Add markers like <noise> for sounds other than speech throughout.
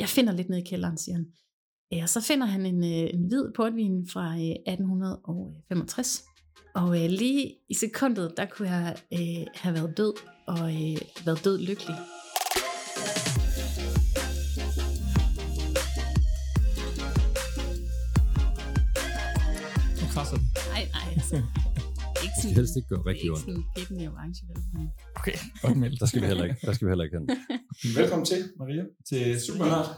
jeg finder lidt ned i kælderen, siger han. Ja, og så finder han en, øh, en hvid portvin fra øh, 1865. Og øh, lige i sekundet, der kunne jeg øh, have været død, og øh, været død lykkelig. Nu krasser den. Nej, nej, altså. <laughs> Ikke skal sådan, helst ikke gøre rigtig ikke ondt. sådan pikken i orange, vel? Okay, <laughs> godt meldt. Der skal vi heller ikke, der skal vi heller ikke hen. <laughs> Velkommen til, Maria, til Supernart.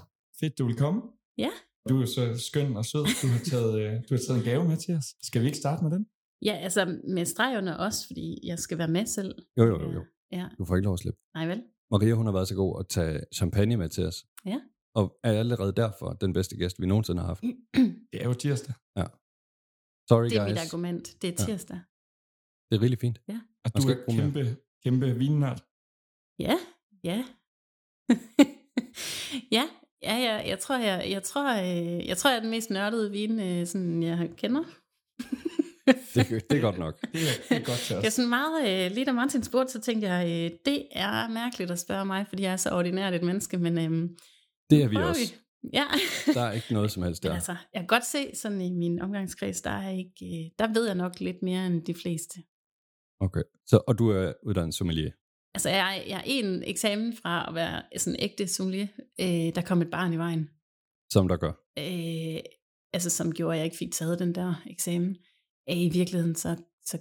Fedt, du vil komme. Ja. Du er så skøn og sød. Du har taget, øh, du har taget en gave med til os. Skal vi ikke starte med den? Ja, altså med stregerne også, fordi jeg skal være med selv. Jo, jo, jo, jo. Ja, Du får ikke lov at slippe. nej vel? Maria, hun har været så god at tage champagne med til os. Ja. Og er allerede derfor den bedste gæst, vi nogensinde har haft. <clears throat> Det er jo tirsdag. Sorry, Det er guys. mit argument. Det er Ja. tirsdag. Det er rigtig fint. Og Man du skal er mere. kæmpe, kæmpe vinnørd. Ja, ja. <laughs> ja, ja, ja, jeg tror, jeg, jeg tror, øh, jeg tror, jeg er den mest nørdede vin, øh, sådan, jeg kender. Det, det er godt nok. Det er, det er godt til os. Jeg er sådan meget, øh, lige da Martin spurgte, så tænkte jeg, øh, det er mærkeligt at spørge mig, fordi jeg er så ordinært et menneske, men øh, Det er vi også. Ja, Der er ikke noget som helst men der. altså, jeg kan godt se sådan i min omgangskreds, der er ikke, der ved jeg nok lidt mere end de fleste. Okay. Så, og du er uddannet sommelier. Altså, jeg, er- jeg er en eksamen fra at være sådan ægte sommelier. Øh, der kom et barn i vejen. Som der gør. øh, altså som gjorde, at jeg ikke fik taget den der eksamen. Øh, I virkeligheden, så, så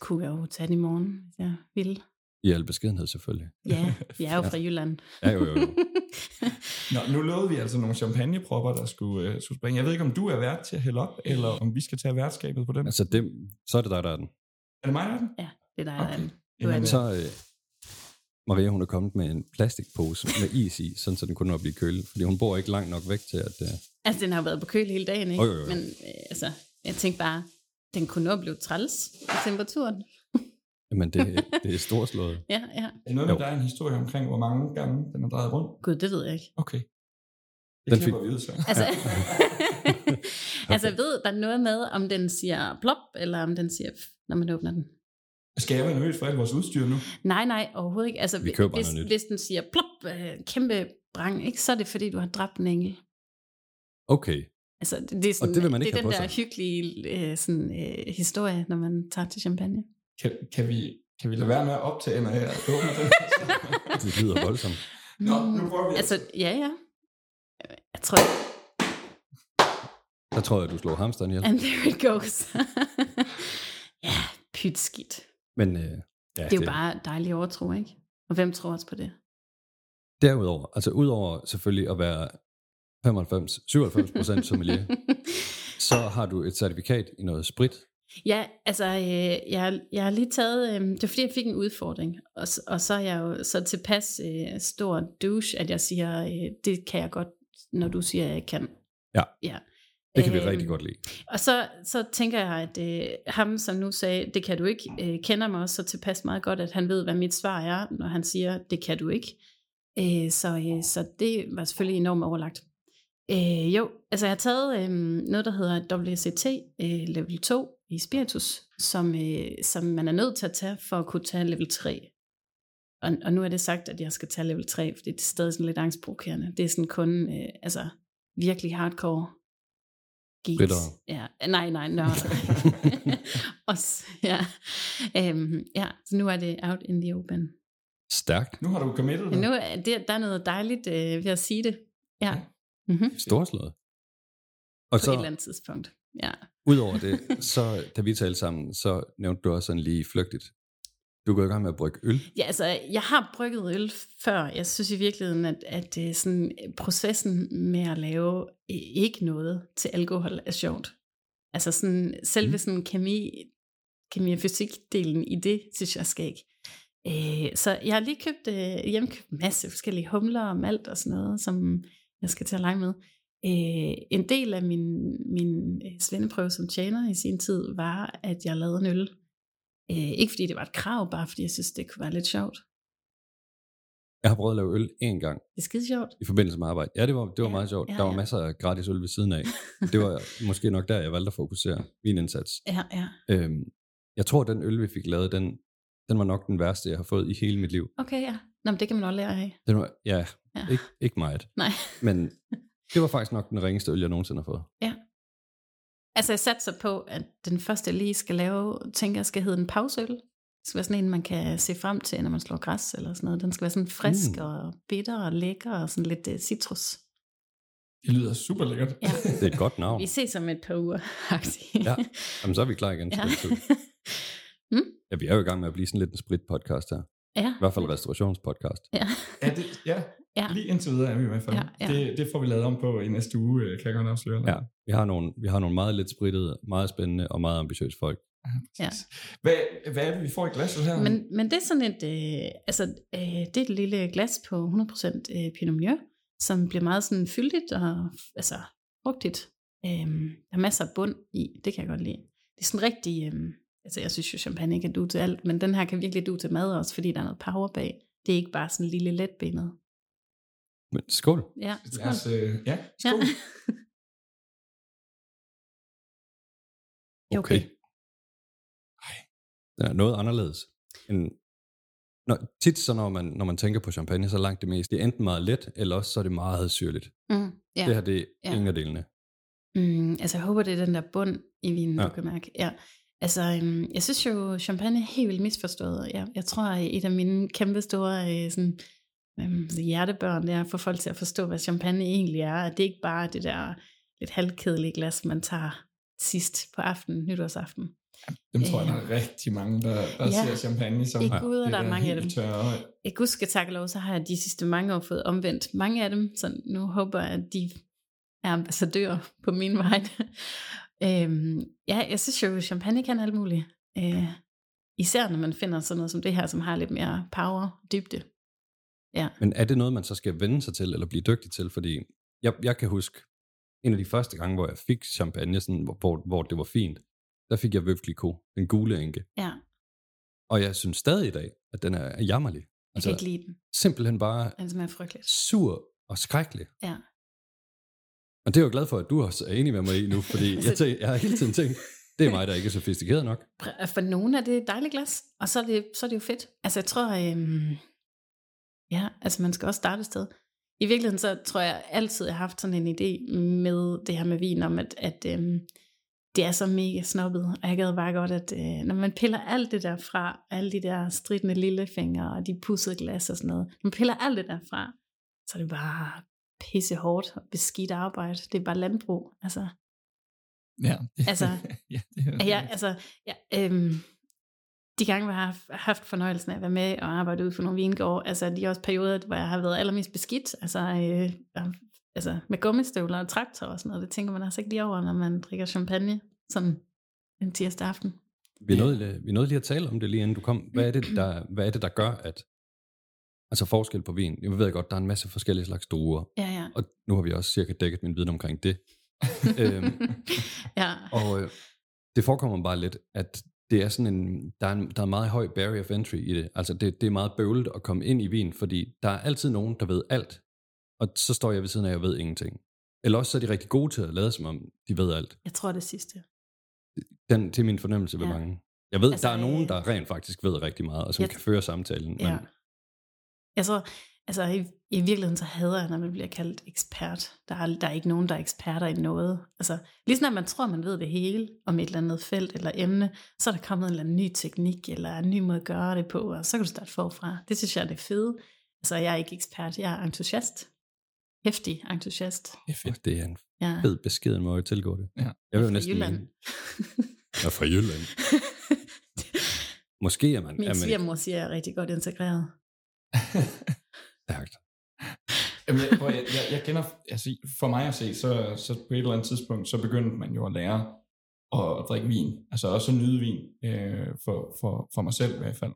kunne jeg jo tage den i morgen, hvis jeg ville. I al beskedenhed selvfølgelig. Ja, jeg er jo <laughs> fra Jylland. Ja, jo, jo, jo. <laughs> Nå, nu lovede vi altså nogle champagnepropper, der skulle, øh, skulle springe. Jeg ved ikke, om du er vært til at hælde op, eller om vi skal tage værtskabet på den. Altså, det, så er det dig, der er den. Er det mig, der er den? Det er der, Okay. okay. Er Jamen. Så øh, Maria, hun er kommet med en plastikpose med is i, sådan så den kunne nå at blive kølet. Fordi hun bor ikke langt nok væk til, at... Øh, Altså, den har været på køl hele dagen, ikke? Jo, jo, jo. Men øh, altså, jeg tænkte bare, den kunne nå at blive træls i temperaturen. <laughs> men det, det er storslået. <laughs> Ja, ja. Er det noget med, Jo. der er en historie omkring, hvor mange gange den er drejet rundt? Gud, det ved jeg ikke. Okay. Det Den klipper vi ud så. Altså, <laughs> altså jeg ved, der er noget med, om den siger plop, eller om den siger, når man åbner den. Skal jeg være nervøs for alt vores udstyr nu? Nej, nej, overhovedet ikke. Altså, Vi køber hvis, noget nyt. hvis den siger plop, øh, kæmpe brang, ikke, så er det fordi, du har dræbt en engel. Okay. Altså, det, er, sådan, det vil man ikke det er have den på der sig. hyggelige øh, sådan, øh, historie, når man tager til champagne. Kan, kan, vi, kan vi lade være med at optage, når jeg åbner den? <laughs> Det lyder voldsomt. Nå, nu prøver vi. Altså, ja, ja. Jeg tror, Der tror jeg, du slår hamsteren ihjel. and there it goes. <laughs> ja, pyt skidt. Men øh, ja, Det er jo bare dejligt overtro, ikke? Og hvem tror også på det? Derudover, altså udover selvfølgelig at være 95-97% sommelier, <laughs> så har du et certifikat i noget sprit. Ja, altså, øh, jeg, jeg har lige taget, øh, det er fordi, jeg fik en udfordring, og, og så er jeg jo så tilpas øh, stor douche, at jeg siger, øh, det kan jeg godt, når du siger, at jeg kan. Ja. ja. Det kan vi Øhm, rigtig godt lide. Og så, så tænker jeg, at øh, ham, som nu sagde, det kan du ikke, øh, kender mig også så tilpas meget godt, at han ved, hvad mit svar er, når han siger, det kan du ikke. Øh, så, øh, så det var selvfølgelig enormt overlagt. Øh, jo, altså jeg har taget øh, noget, der hedder WCT øh, level 2 i spiritus, som, øh, som man er nødt til at tage for at kunne tage level 3. Og, og nu er det sagt, at jeg skal tage level 3, fordi det er stadig sådan lidt angstprovokerende. Det er sådan kun øh, altså, virkelig hardcore geeks. Britter. Ja, nej, nej, nej. <laughs> Også, ja. Øhm, ja, så nu er det out in the open. Stærkt. Nu har du committed dig. nu er det, der er noget dejligt øh, ved at sige det. Ja. Mm-hmm. Storslået. På Og et eller så, andet tidspunkt. Ja. udover det, så da vi talte sammen, så nævnte du også sådan lige flygtigt. Du går i gang med at brygge øl. Ja, altså, jeg har brygget øl før. Jeg synes i virkeligheden, at, at det er sådan, øh, processen med at lave øh, ikke noget til alkohol er sjovt. Altså sådan, selve Mm. sådan kemi, kemi- og fysikdelen i det, synes jeg skal ikke. Øh, så jeg har lige købt, øh, hjemkøbt en masse forskellige humler og malt og sådan noget, som jeg skal til at lege med. Øh, en del af min, min øh, svendeprøve som tjener i sin tid var, at jeg lavede en øl. Øh, ikke fordi det var et krav, bare fordi jeg synes, det kunne være lidt sjovt. Jeg har prøvet at lave øl en gang Det er skide sjovt. i forbindelse med arbejde. Ja, det var, det var Ja, meget sjovt. ja, Der var ja. masser af gratis øl ved siden af. <laughs> Det var måske nok der, jeg valgte at fokusere min indsats. Ja, ja. Øhm, jeg tror, den øl, vi fik lavet, den, den var nok den værste, jeg har fået i hele mit liv. Okay, ja. Nå, men det kan man også lære af. Den var, ja, Ja. Ikke, ikke meget. Nej. Men <laughs> det var faktisk nok den ringeste øl, jeg nogensinde har fået. Altså, jeg satser på, at den første, jeg lige skal lave, tænker jeg skal hedde en pauseøl. Det skal være sådan en, man kan se frem til, når man slår græs eller sådan noget. Den skal være sådan frisk Mm. og bitter og lækker og sådan lidt uh, citrus. Det lyder super lækkert. Ja. Det er et godt navn. Vi ses om et par uger. Ja. Jamen, så er vi klar igen til ja. tid. <laughs> Ja, vi er jo i gang med at blive sådan lidt en sprit-podcast her. ja. I hvert fald restaurationspodcast. Ja. Ja, det, ja. Ja. lige indtil videre er vi i hvert fald. Ja, ja. Det, det får vi lavet om på i næste uge, øh, kan jeg godt afsløre. Ja, vi har nogle, vi har nogle meget lidt sprittede, meget spændende og meget ambitiøse folk. Ja. Hvad, hvad er det, vi får i glasset her? Men, men det er sådan et, øh, altså, øh, det er et lille glas på 100% øh, Pinot Meunier, som bliver meget sådan fyldigt og altså, frugtigt. Øh, der er masser af bund i, det kan jeg godt lide. Det er sådan rigtig, øh, altså jeg synes jo, champagne ikke er du til alt, men den her kan virkelig du til mad også, fordi der er noget power bag. Det er ikke bare sådan en lille letbenet. Men skål. Ja, Lad os, øh, ja, skål. Ja. Ja, Okay. okay. Den er noget anderledes. End, når, tit så når man, når man tænker på champagne, så er langt det mest. Det er enten meget let, eller også så er det meget syrligt. Mm, Ja. Det her, det er Ja. ja. ingen af delene. Mm, altså jeg håber, det er den der bund i vinen, ja. Ja. du kan mærke. Ja. Altså, øhm, jeg synes jo, champagne er helt vildt misforstået. Jeg, jeg tror, at et af mine kæmpe store øh, sådan, øhm, hjertebørn, det er at få folk til at forstå, hvad champagne egentlig er. At det ikke bare er det der lidt halvkedelige glas, man tager sidst på aftenen, nytårsaften. Dem tror jeg, der er rigtig mange, der, der Ja. ser champagne som I det Gud, og der er mange af dem. Tørre. Jeg gud skal takke lov, så har jeg de sidste mange år fået omvendt mange af dem, så nu håber jeg, at de er ambassadører på min vej. <laughs> øhm, ja, jeg synes jo, champagne kan alt muligt. Øh, især når man finder sådan noget som det her, som har lidt mere power, dybde. Ja, Men er det noget, man så skal vende sig til, eller blive dygtig til? Fordi jeg, jeg kan huske, en af de første gange, hvor jeg fik champagne, sådan, hvor, hvor, det var fint, der fik jeg Clicquot, den gule enke. ja. Og jeg synes stadig i dag, at den er jammerlig. Jeg kan ikke lide den. simpelthen bare Den smager frygteligt. sur og skrækkelig. Ja. Og det er jeg jo glad for, at du også er enig med mig i nu, fordi <laughs> jeg, tænker, jeg har hele tiden tænkt, det er mig, der ikke er sofistikeret nok. For nogen er det et dejligt glas, og så er det, så er det jo fedt. Altså jeg tror, øhm, ja, altså man skal også starte et sted. I virkeligheden så tror jeg altid, jeg har haft sådan en idé med det her med vin, om at, at øhm, det er så mega snobbet, og jeg gad bare godt, at øh, når man piller alt det der fra, alle de der stridende lillefingre og de pussede glas og sådan noget, når man piller alt det der fra, så er det bare pisse hårdt og beskidt arbejde. Det er bare landbrug. Altså, Ja. Altså, <laughs> ja, det er, Ja, altså, ja, øhm, de gange, hvor jeg har haft fornøjelsen af at være med og arbejde ud for nogle vingårde, altså de også perioder, hvor jeg har været allermest beskidt, altså, øh, altså med gummistøvler og traktor og sådan noget, det tænker man altså ikke lige over, når man drikker champagne sådan en tirsdag aften. Vi nåede, vi nåede lige at tale om det lige inden du kom. Hvad er det, der, hvad er det, der gør, at altså forskel på vin? Jeg ved godt, der er en masse forskellige slags druer, Ja, ja. og nu har vi også cirka dækket min viden omkring det. <laughs> øhm, ja, og øh, det forekommer bare lidt, at det er sådan en, der er en, der er en meget høj barrier of entry i det. Altså det, det er meget bøvlet at komme ind i vin, fordi der er altid nogen, der ved alt, og så står jeg ved siden af, at jeg ved ingenting. Eller også så er de rigtig gode til at lade, som om de ved alt. jeg tror det sidste. Den, er min fornemmelse ved Ja. mange. Jeg ved, Altså, altså, der er nogen, øh, der rent faktisk ved rigtig meget, og som jeg- kan føre samtalen. Men Ja. Jeg tror, altså i, i virkeligheden så hader jeg, når man bliver kaldt ekspert. Der er, der er ikke nogen, der er eksperter i noget. Altså, lige snart man tror, man ved det hele om et eller andet felt eller emne, så er der kommet en eller anden ny teknik, eller en ny måde at gøre det på, og så kan du starte forfra. Det synes jeg er det fede. Altså, jeg er ikke ekspert, jeg er entusiast. Hæftig entusiast. det er fedt. det er en Ja. fed beskeden måde at tilgå det. Ja. Jeg vil jo Fra næsten Jylland. <laughs> Jeg er fra Jylland. <laughs> Måske er man... Min er svigermor siger, at jeg er rigtig godt integreret. <laughs> stærkt. Jamen, jeg, jeg, jeg, jeg kender, altså, for mig at se, så, så på et eller andet tidspunkt, så begyndte man jo at lære at, at drikke vin. Altså også at nyde vin, øh, for, for, for mig selv i hvert fald.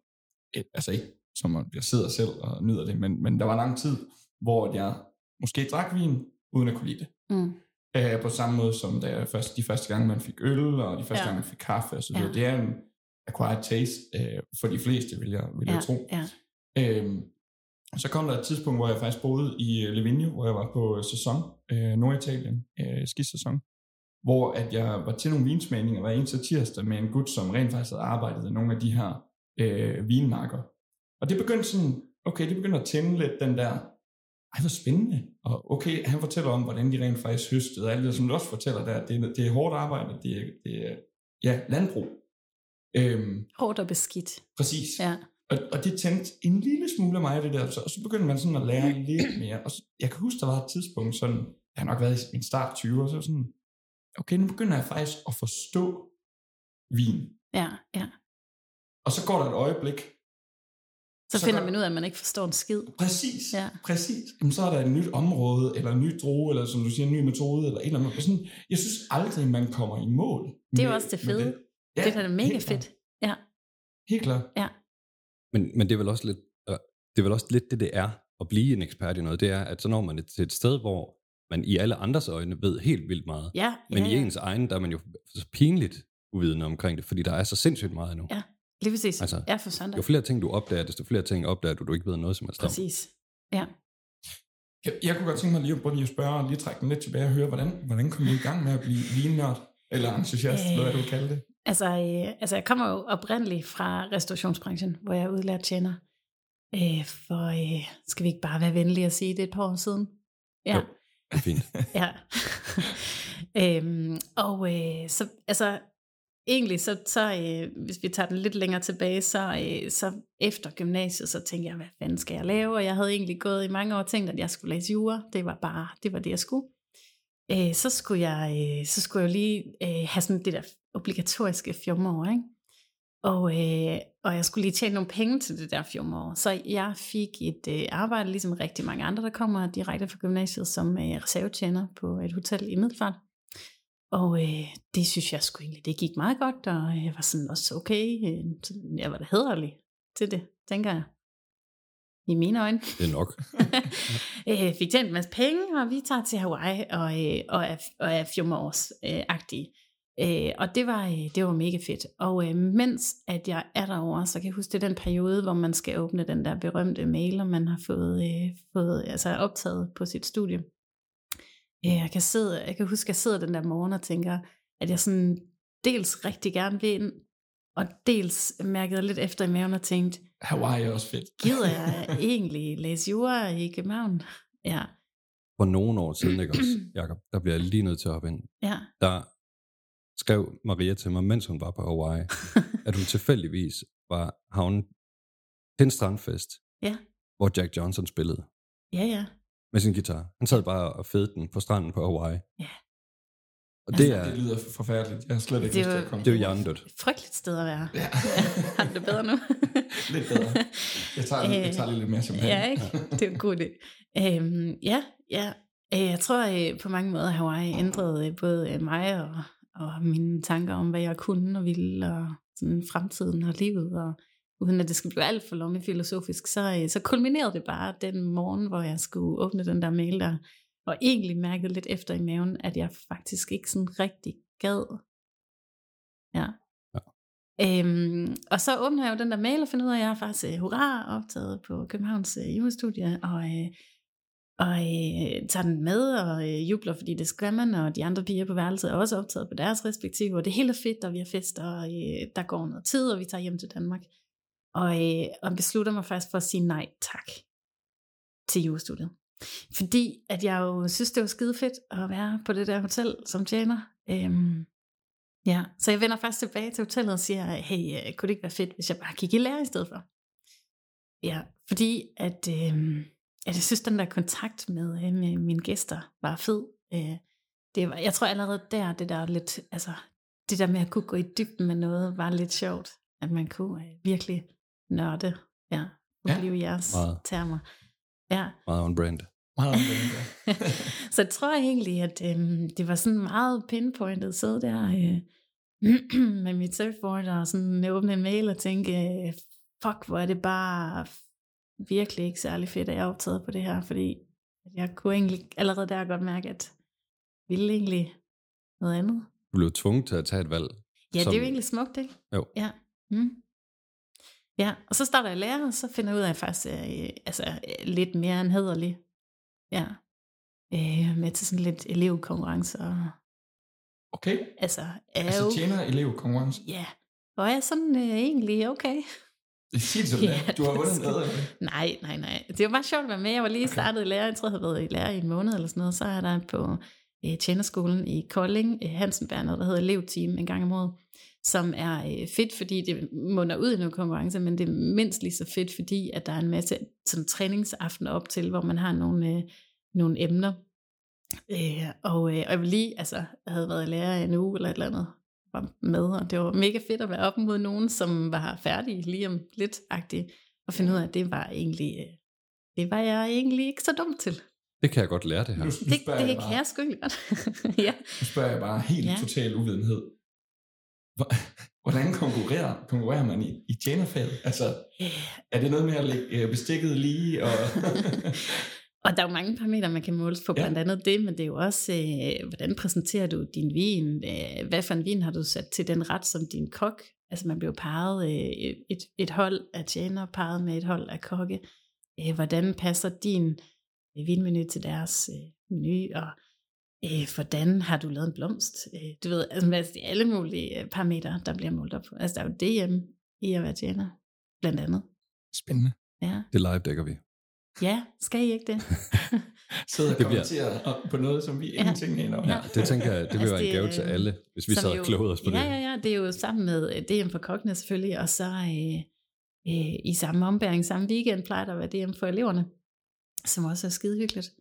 Et, altså ikke som jeg sidder selv og nyder det, men, men der var lang tid, hvor jeg måske drak vin, uden at kunne lide det. Mm. Øh, på samme måde som da jeg først, de første gange, man fik øl, og de første Ja. gange, man fik kaffe, og så Ja. Det er en acquired taste øh, for de fleste, vil jeg, vil Ja, jeg tro. ja. Øhm, og så kom der et tidspunkt, hvor jeg faktisk boede i øh, Livigno, hvor jeg var på sæson, øh, Norditalien, øh, skisæson, hvor at jeg var til nogle vinsmagninger hver eneste tirsdag med en gut, som rent faktisk havde arbejdet i nogle af de her øh, vinmarker. Og det begyndte sådan, okay, det begyndte at tænde lidt den der, ej, hvor spændende. Og okay, han fortæller om, hvordan de rent faktisk høstede, og alt det, som du også fortæller der, det er, det er hårdt arbejde, det er, det er ja, landbrug. Øhm, Hårdt og beskidt. præcis. Ja. Og, og det tændte en lille smule af mig, det der. Så, og så begyndte man sådan at lære lidt mere. Og så, jeg kan huske, der var et tidspunkt, sådan, jeg har nok været i min start 20, og så sådan, okay, nu begynder jeg faktisk at forstå vin. Ja, ja. Og så går der et øjeblik, Så, Så finder der- man ud af, at man ikke forstår en skid. præcis, Ja. præcis, jamen, så er der et nyt område, eller en ny droge, eller som du siger, en ny metode, eller et eller andet. Sådan, jeg synes aldrig, man kommer i mål. Det er med- også det fede. Ja, det er da mega fedt. Ja. Helt klart. Men, men det er vel også lidt, det er vel også lidt det, det er at blive en ekspert i noget. Det er, at så når man til et sted, hvor man i alle andres øjne ved helt vildt meget. Ja, Men ja, i ja. ens egen, der er man jo så pinligt uvidende omkring det, fordi der er så sindssygt meget nu. Ja. Lige præcis. Altså, ja, for søndag. Jo flere ting, du opdager, desto flere ting opdager du, du ikke ved noget som helst om. Præcis. Ja. Jeg, jeg kunne godt tænke mig lige at, prøve lige at spørge, og lige trække den lidt tilbage og høre, hvordan, hvordan kom du i gang med at blive vinnørd? Eller entusiast, Øh. hvad du vil kalde det. Altså, øh, altså, jeg kommer jo oprindeligt fra restaurationsbranchen, hvor jeg er udlært tjener. Øh, for øh, skal vi ikke bare være venlige og sige, det et par år siden? Ja. Jo. Det er fint. <laughs> ja. <laughs> øhm, og øh, så, altså, egentlig så, så øh, hvis vi tager den lidt længere tilbage, så, øh, så efter gymnasiet, så tænkte jeg, hvad fanden skal jeg lave? Og jeg havde egentlig gået i mange år og tænkt, at jeg skulle læse jura. Det var bare, det var det, jeg skulle. Øh, så skulle jeg, øh, så skulle jeg jo lige øh, have sådan det der obligatoriske fjumreår, ikke? Og, øh, og jeg skulle lige tjene nogle penge til det der fjumreår. Så jeg fik et øh, arbejde, ligesom rigtig mange andre, der kommer direkte fra gymnasiet, som øh, reservetjener på et hotel i Middelfart. Og øh, det synes jeg sgu egentlig, det gik meget godt, og jeg var sådan også okay. Øh, jeg var da hederlig til det, tænker jeg. I mine øjne. Det er nok. <laughs> øh, fik tjent en masse penge, og vi tager til Hawaii og, øh, og er, og er fjumreårs-agtige. Øh, og det var, øh, det var mega fedt. Og øh, mens at jeg er derovre, så kan jeg huske, det er den periode, hvor man skal åbne den der berømte mailer, man har fået, øh, fået altså optaget på sit studie. Øh, jeg, kan sidde, jeg kan huske, at jeg sidder den der morgen og tænker, at jeg sådan dels rigtig gerne vil ind, og dels mærkede lidt efter i maven og tænkte, Hawaii er også fedt. gider jeg <laughs> egentlig læse jura i København? Ja, For nogle år siden, ikke også, <clears throat> Jacob, der bliver jeg lige nødt til at hoppe ind. ja. Der skrev Maria til mig, mens hun var på Hawaii, <laughs> at hun tilfældigvis var havnet til en strandfest, Ja. hvor Jack Johnson spillede Ja, ja. med sin guitar. Han sad bare og fedede den på stranden på Hawaii. Ja. Og det Altså, er, Det lyder forfærdeligt. Jeg har slet ikke Det lyst til at komme. det er jo hjernedødt. Frygteligt sted at være. Ja. <laughs> Har du det bedre nu? <laughs> Lidt bedre. Jeg tager, jeg tager lidt mere champagne. ja, ikke? Det er en god idé. Øhm, ja, ja. Øh, Jeg tror øh, på mange måder, Hawaii ændrede øh, både øh, mig og, og mine tanker om, hvad jeg kunne og ville, og sådan fremtiden og livet. Og uden at det skal blive alt for lommefilosofisk, så, øh, så kulminerede det bare den morgen, hvor jeg skulle åbne den der mail der, og egentlig mærkede lidt efter i maven, at jeg faktisk ikke sådan rigtig gad. Ja. Ja. Øhm, og så åbner jeg jo den der mail og finder ud af, at jeg er faktisk øh, hurra optaget på Københavns øh, julestudie, og, øh, og øh, tager den med og øh, jubler, fordi det skal man, og de andre piger på værelset er også optaget på deres respektive, og det hele er fedt, og vi har fest, og øh, der går noget tid, og vi tager hjem til Danmark. Og, øh, og beslutter mig faktisk for at sige nej tak til julestudiet. Fordi at jeg jo synes, det var skide fedt at være på det der hotel som tjener. Øhm, ja, så jeg vender faktisk tilbage til hotellet og siger, hey, øh, kunne det ikke være fedt, hvis jeg bare gik i lære i stedet for? Ja, fordi at, øhm, at jeg synes, den der kontakt med, øh, med mine gæster var fed. Øh, det var, jeg tror allerede der, det der lidt, altså, det der med at kunne gå i dybden med noget, var lidt sjovt. At man kunne øh, virkelig nørde, ja, Ja, blive jeres meget. termer. Ja, Meget on brand. Meget <laughs> så jeg tror egentlig, at øhm, det var sådan meget pinpointet at sidde der øh, <clears throat> med mit surfboard og sådan åbne en mail og tænke, øh, fuck, hvor er det bare virkelig ikke særlig fedt, at jeg er optaget på det her, fordi jeg kunne egentlig allerede der godt mærke, at jeg ville egentlig noget andet. Du blev tvunget til at tage et valg. Ja, Som- det er jo egentlig smukt, ikke? Jo. Ja. Mm. Ja, og så starter jeg lære, og så finder jeg ud af, at jeg faktisk er øh, altså, lidt mere end hederlig. Ja. Øh, med til sådan lidt elevkonkurrence. Og, Okay. altså, er Altså jo, tjener elev konkurrence. ja, og er sådan øh, egentlig okay. Det som <laughs> Ja, det. Du har vundet skal- noget. Nej, nej, nej. Det var bare sjovt at være med. Jeg var lige startet i lærer. Jeg tror, jeg havde været i lærer i en måned eller sådan noget. Så er der på øh, tjenerskolen i Kolding, øh, Hansenberg, noget, der hedder elevteam en gang om året, som er øh, fedt, fordi det munder ud i noget konkurrence, men det er mindst lige så fedt, fordi at der er en masse sådan, træningsaftener op til, hvor man har nogle, øh, nogle emner. Øh, og, øh, og jeg vil lige, altså, jeg havde været lærer i en uge eller et eller andet, var med, og det var mega fedt at være op mod nogen, som var færdige lige om lidt agtigt, og finde ud af, at det var egentlig, øh, det var jeg egentlig ikke så dum til. Det kan jeg godt lære det her. Nu, nu, Det, det jeg kan bare, jeg sgu godt. <laughs> ja. nu spørger jeg bare helt ja. total uvidenhed. Hvor- <laughs> Hvordan konkurrerer, konkurrerer man i, i tjenerfaget? Altså, er det noget med at lægge øh, bestikket lige? Og <laughs> Og der er jo mange parametre, man kan måles på, blandt andet det, men det er jo også, øh, hvordan præsenterer du din vin? Øh, hvad for en vin har du sat til den ret som din kok? Altså man bliver parret, øh, et, et hold af tjener parret med et hold af kokke. Øh, hvordan passer din øh, vinmenu til deres øh, menu? Og øh, hvordan har du lavet en blomst? Øh, du ved, altså er alle mulige øh, parametre, der bliver målt op på. Altså der er jo DM i at være tjener, blandt andet. Spændende. Ja, Det live dækker vi. ja skal I ikke det? <laughs> Sidder og Det bliver- kommenterer på noget, som vi Ja. ingenting aner om. Ja, det tænker jeg, det vil Altså, være en gave til alle, hvis vi sad og klogede os på ja, det. Ja, ja, det er jo sammen med øh, DM for kokkene selvfølgelig, og så øh, øh, i samme ombæring, samme weekend plejer der at være DM for eleverne, som også er skide hyggeligt.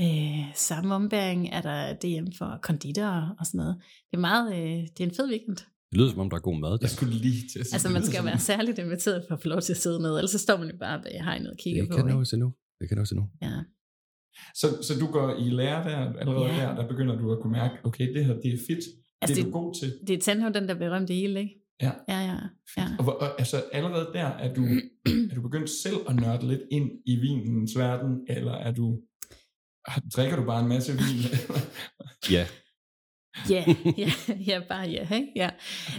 Øh, samme ombæring er der DM for konditorer og sådan noget. Det er meget, øh, det er en fed weekend. Det lyder som om, der er god mad der. Jeg skulle lige til at sige Altså det man skal jo være særligt inviteret for at få lov til at sidde ned, ellers så står man jo bare bag hegnet og kigger Det på. kan ikke? nås endnu. Det kan nås endnu. Ja. Så, så du går i lære der, allerede Ja. der, der begynder du at kunne mærke, okay, det her, det er fedt. Altså, det er det- du god til. Det er tændt den der berømte ild, ikke? Ja. Ja, ja, ja. Og, hvor- og altså allerede der, er du, <clears throat> er du begyndt selv at nørde lidt ind i vinens verden, eller er du, <laughs> drikker du bare en masse vin? Ja, Ja, ja, ja, bare ja. Ikke? ja.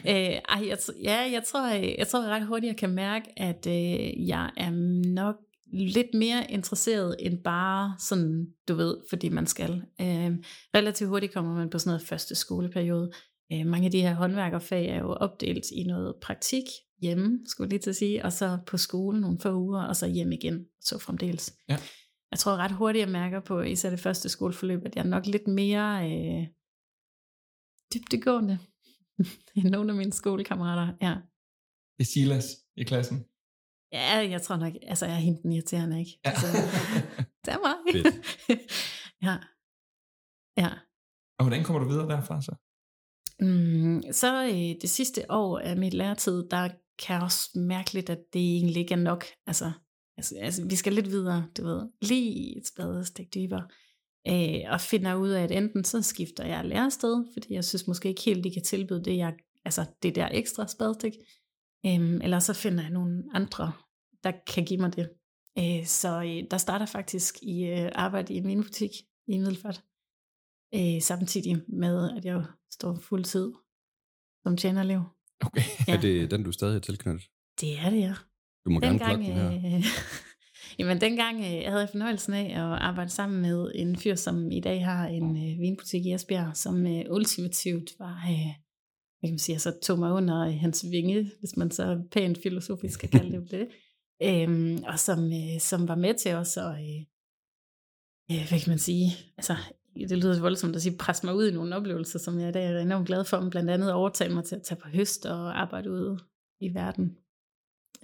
Øh, ej, jeg, ja, jeg tror, jeg, jeg tror ret hurtigt, jeg kan mærke, at øh, jeg er nok lidt mere interesseret end bare sådan, du ved, fordi man skal. Øh, relativt hurtigt kommer man på sådan noget første skoleperiode. Øh, mange af de her håndværkerfag er jo opdelt i noget praktik hjemme, skulle jeg lige til at sige, og så på skole nogle få uger, og så hjem igen, så fremdeles. Ja. Jeg tror ret hurtigt, jeg mærker på især det første skoleforløb, at jeg er nok lidt mere øh, dybdegående <laughs> end nogle af mine skolekammerater. Ja. Det er Silas i klassen. ja, jeg tror nok, altså jeg er hende den irriterende, ikke? Ja. Altså, <laughs> det er mig. <laughs> Ja. Ja. Og hvordan kommer du videre derfra så? Mm, så øh, det sidste år af mit læretid, der kan jeg også mærke lidt, at det egentlig ikke er nok. Altså, altså, altså vi skal lidt videre, du ved, lige et spadestik dybere. Øh, og finder ud af, at enten så skifter jeg lærested, fordi jeg synes måske ikke helt, de kan tilbyde det, jeg, altså det der ekstra spadestik. Øhm, eller så finder jeg nogle andre, der kan give mig det. Øh, så øh, der starter faktisk i øh, arbejde i min butik i Middelfart. Øh, samtidig med, at jeg står fuldtid som tjenerelev. Okay. <laughs> Ja. er det den, du stadig er tilknyttet? Det er det, ja. Du må gerne Dengang, plukke den her. øh, <laughs> jamen dengang øh, havde jeg fornøjelsen af at arbejde sammen med en fyr, som i dag har en øh, vinbutik i Esbjerg, som øh, ultimativt var, øh, hvad kan man sige, altså tog mig under øh, hans vinge, hvis man så pænt filosofisk skal kalde det det. <laughs> Øhm, og som, øh, som var med til os at, øh, øh, hvad kan man sige, altså det lyder så voldsomt at sige, presse mig ud i nogle oplevelser, som jeg i dag er enormt glad for, blandt andet overtage mig til at tage på høst og arbejde ude i verden.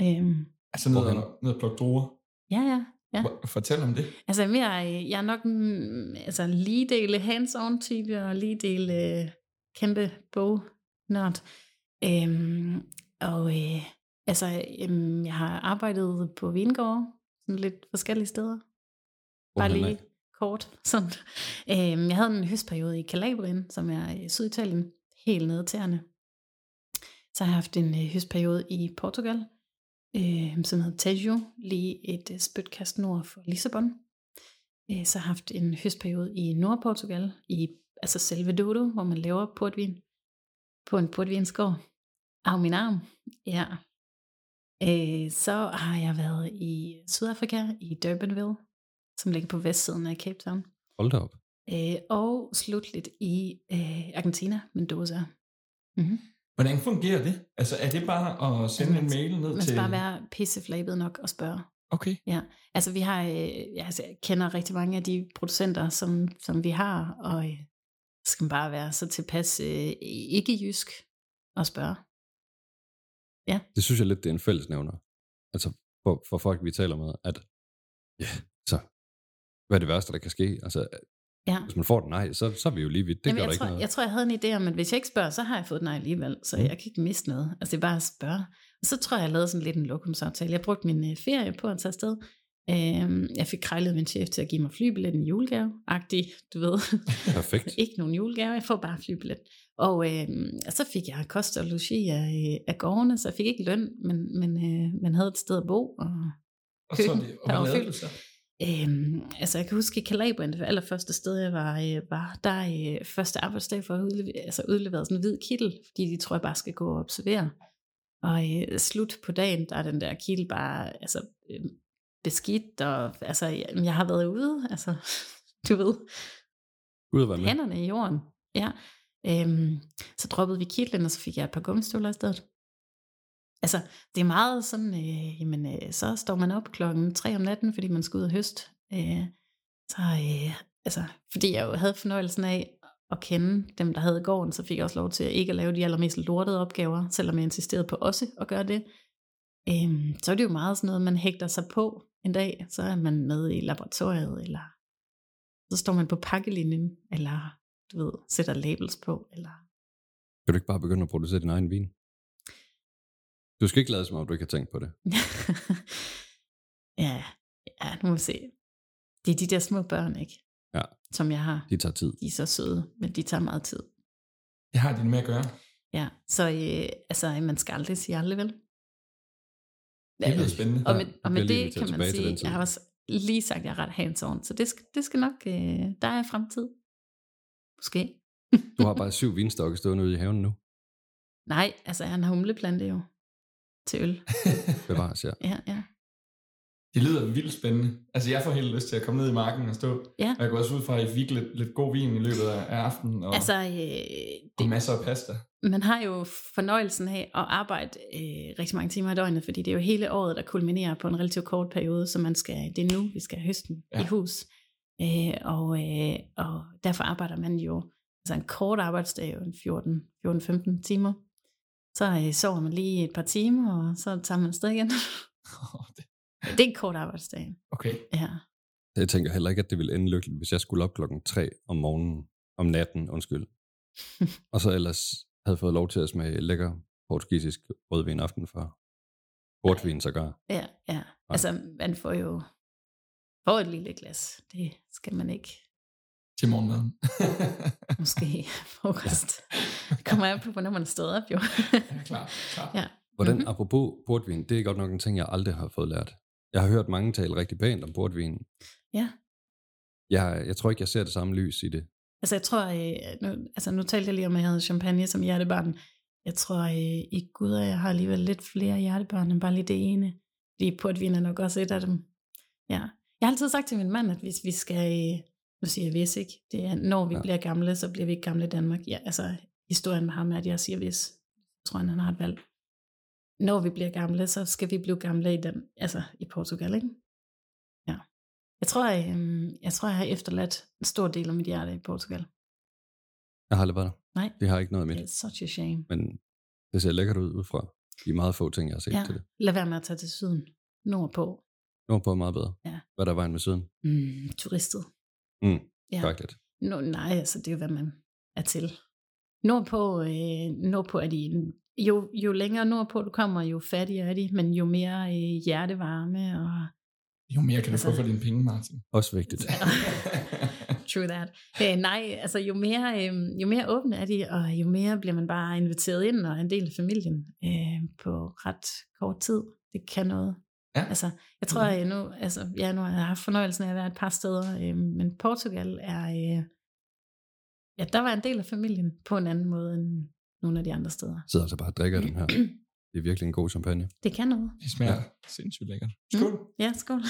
Øhm, Altså ned, og, ned og plukke druer. ja, ja. Ja. Fortæl om det. Altså jeg er mere, øh, jeg er nok mm, altså, lige dele hands-on type, og lige dele øh, kæmpe bognørd. Øhm, og øh, altså, øhm, jeg har arbejdet på vingårde, sådan lidt forskellige steder. Bare lige kort. Sådan. Øhm, jeg havde en høstperiode i Calabrien, som er i Syditalien, helt nede til Erne. Så har jeg haft en øh, høstperiode i Portugal, øh, som hedder Tejo, lige et øh, spytkast nord for Lissabon. Øh, så har haft en høstperiode i Nordportugal, i altså selve Dodo, hvor man laver portvin på en portvinsgård. Af min arm, ja. Øh, så har jeg været i Sydafrika, i Durbanville, som ligger på vestsiden af Cape Town. Hold da op. Øh, og slutligt i øh, Argentina, Mendoza. Mm-hmm. Hvordan fungerer det? Altså, er det bare at sende Man en mail ned Man til... skal bare være pisseflabet nok og spørge. Okay. Ja, altså vi har, øh, jeg altså, jeg kender rigtig mange af de producenter, som, som vi har, og øh, skal man bare være så tilpas øh, ikke jysk og spørge. Det synes jeg lidt, det er en fællesnævner. Altså for, for folk, vi taler med, at ja, så hvad er det værste, der kan ske? Altså, Ja. hvis man får et nej, så, så er vi jo lige vidt. Det Jamen, gør der jeg, ikke tror, noget. jeg tror, jeg havde en idé om, at hvis jeg ikke spørger, så har jeg fået et nej alligevel, så Mm. jeg kan ikke miste noget. Altså det er bare at spørge. Og så tror jeg, jeg lavede sådan lidt en lokumsaftale. Jeg brugte min øh, ferie på at tage afsted. Øhm, jeg fik krejlet min chef til at give mig flybilletten i julegave. Agtig, du ved. <laughs> Perfekt. ikke nogen julegave, jeg får bare flybillet. Og, øh, og så fik jeg kost og logi af, af gårdene, så jeg fik ikke løn, men, men øh, man havde et sted at bo. Og, Og så er Køkken, det, og der hvad lavede du så? Øhm, altså jeg kan huske i Calabrien, det allerførste sted jeg var, øh, var der øh, første arbejdsdag for at udlevere, altså udlevere sådan en hvid kittel, fordi de tror jeg bare skal gå og observere. Og øh, slut på dagen, der er den der kittel bare altså, øh, beskidt, og altså jeg, jeg har været ude, altså <laughs> du ved, Ud at være med. hænderne i jorden. Ja. Øhm, så droppede vi kitlen, og så fik jeg et par gummistøvler i stedet. Altså, det er meget sådan, øh, jamen, øh, så står man op klokken 3 om natten, fordi man skal ud og høst. Øh, så, øh, altså, fordi jeg jo havde fornøjelsen af at kende dem, der havde gården, så fik jeg også lov til at ikke at lave de allermest lortede opgaver, selvom jeg insisterede på også at gøre det. Øhm, så er det jo meget sådan noget, man hægter sig på en dag, så er man med i laboratoriet, eller så står man på pakkelinjen, eller du ved, sætter labels på, eller Kan du ikke bare begynde at producere din egen vin? Du skal ikke lade som om, du ikke har tænkt på det. <laughs> ja, ja, nu må vi se. Det er de der små børn, ikke? Ja. Som jeg har. De tager tid. De er så søde, men de tager meget tid. Det har de med at gøre. Ja, så øh, altså, man skal aldrig sige aldrig, vel? Det lyder spændende. Og med, det og med bliver det kan man sige, jeg har også lige sagt, at jeg er ret hands-on, så det skal, det skal nok, øh, der er fremtid. Måske. Du har bare syv vinstokke stående ude i haven nu. <laughs> Nej, altså jeg har en humleplante jo. Til øl. <laughs> Bevares, ja. Ja, ja. Det lyder vildt spændende. Altså, jeg får helt lyst til at komme ned i marken og stå. Ja. Og jeg går også ud fra, at I fik lidt, lidt god vin i løbet af af aftenen, og, Altså, og øh, masser af pasta. det, man har jo fornøjelsen af at arbejde øh, rigtig mange timer i døgnet, fordi det er jo hele året, der kulminerer på en relativt kort periode, så man skal, det er nu, vi skal have høsten Ja. i hus. Øh, og, øh, og derfor arbejder man jo, altså en kort arbejdsdag, jo en 14-15 timer. Så øh, sover man lige et par timer, og så tager man afsted igen. det er en kort arbejdsdag. Okay. Ja. Jeg tænker heller ikke, at det ville ende lykkeligt, hvis jeg skulle op klokken 3 om morgenen, om natten, undskyld. <laughs> og så ellers havde fået lov til at smage lækker portugisisk rødvin aften før. Portvin sågar. Ja, ja. Altså, man får jo får et lille glas. Det skal man ikke. Til morgenmaden. <laughs> Måske frokost. Det kommer an på, hvornår man er stået op, jo. ja, klar, klar. ja. Hvordan, Mhm. mm-hmm. apropos portvin, det er godt nok en ting, jeg aldrig har fået lært. Jeg har hørt mange tale rigtig pænt om portvin. Ja. Jeg, jeg tror ikke, jeg ser det samme lys i det. Altså, jeg tror, øh, nu, altså, nu talte jeg lige om, at jeg havde champagne som hjertebarn. Jeg tror, øh, i Gud, at jeg har alligevel lidt flere hjertebarn end bare lige det ene. Fordi portvin er nok også et af dem. Ja. Jeg har altid sagt til min mand, at hvis vi skal, øh, nu siger jeg hvis ikke, det er, når vi Ja. bliver gamle, så bliver vi ikke gamle i Danmark. Ja, altså, historien med ham er, at jeg siger hvis. Jeg tror, han har et valg. Når vi bliver gamle, så skal vi blive gamle i, den, altså, i Portugal, ikke? Ja. Jeg tror, jeg, øh, jeg tror, jeg har efterladt en stor del af mit hjerte i Portugal. Jeg har aldrig været der. Nej. Det har ikke noget med Det er such a shame. Men det ser lækkert ud ud fra de meget få ting, jeg har set Ja, til det. lad være med at tage til syden. Nordpå. Nordpå er meget bedre. Ja. Hvad er der er vejen med syden? Mm, turistet. Mm, Ja. Faktisk. Nå, nej, altså det er jo, hvad man er til. Nordpå, øh, nordpå er de, jo, jo længere nordpå du kommer, jo fattigere er de, men jo mere øh, hjertevarme og Jo mere kan du Altså- få for dine penge, Martin. Også vigtigt. <laughs> true that. Øh, nej, altså jo mere, øh, jo mere åbne er de, og jo mere bliver man bare inviteret ind og en del af familien øh, på ret kort tid. Det kan noget. Ja. Altså, jeg tror, jeg nu, altså, ja, nu har jeg haft fornøjelsen af at være et par steder, øh, men Portugal er, øh, ja, der var en del af familien på en anden måde end nogle af de andre steder. sidder altså bare og drikker den her. <clears throat> Det er virkelig en god champagne. Det kan noget. Det smager ja. sindssygt lækkert. Skål. Ja, skål.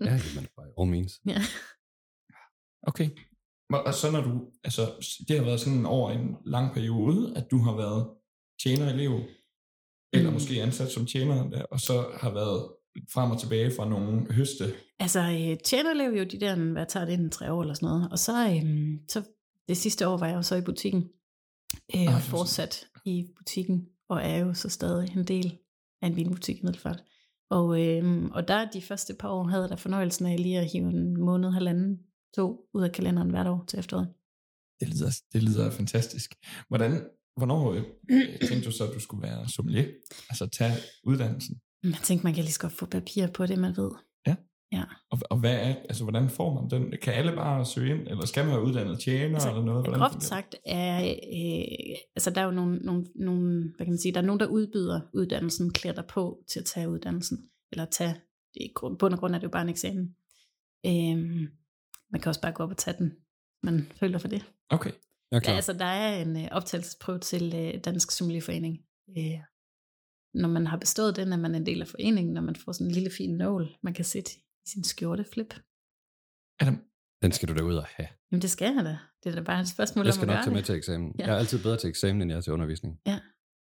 Ja, jamen, by all means. ja. Okay. Og så når du, altså det har været sådan over en lang periode, at du har været tjener-elev, eller Mm. måske ansat som tjener, og så har været frem og tilbage fra nogle høste. Altså, øh, tjenerlev jo de der, hvad tager det ind, tre år eller sådan noget. Og så, øhm, så det sidste år var jeg jo så i butikken. Øh, Ah, fortsat i butikken, og er jo så stadig en del af en vinbutik i Middelfart. Og, øhm, og der de første par år havde jeg da fornøjelsen af lige at hive en måned, halvanden, to ud af kalenderen hvert år til efteråret. Det lyder, det lyder fantastisk. Hvordan, hvornår øh, tænkte du så, at du skulle være sommelier? Altså tage uddannelsen? Jeg tænkte, man kan lige så godt få papir på det, man ved. Og, og hvad er, altså, hvordan får man den? Kan alle bare søge ind, eller skal man være uddannet tjener Altså, eller noget? Hvordan Groft sagt er, øh, altså der er jo nogle, nogle, nogle, hvad kan man sige, der er nogen, der udbyder uddannelsen, klæder dig på til at tage uddannelsen, eller tage, det er, i grund- bund og grund er det jo bare en eksamen. Øh, man kan også bare gå op og tage den, man føler for det. Okay. Der, klar. altså, der er en øh, optagelsesprøve til øh, Dansk Sommelierforening. Øh, når man har bestået den, er man en del af foreningen, når man får sådan en lille fin nål, man kan sætte i sin skjorteflip. Er der, Den skal du da ud og have. Jamen det skal jeg da. Det er da bare et spørgsmål Jeg om skal at nok gøre tage med det. til eksamen. Ja. Jeg er altid bedre til eksamen, end jeg er til undervisning. det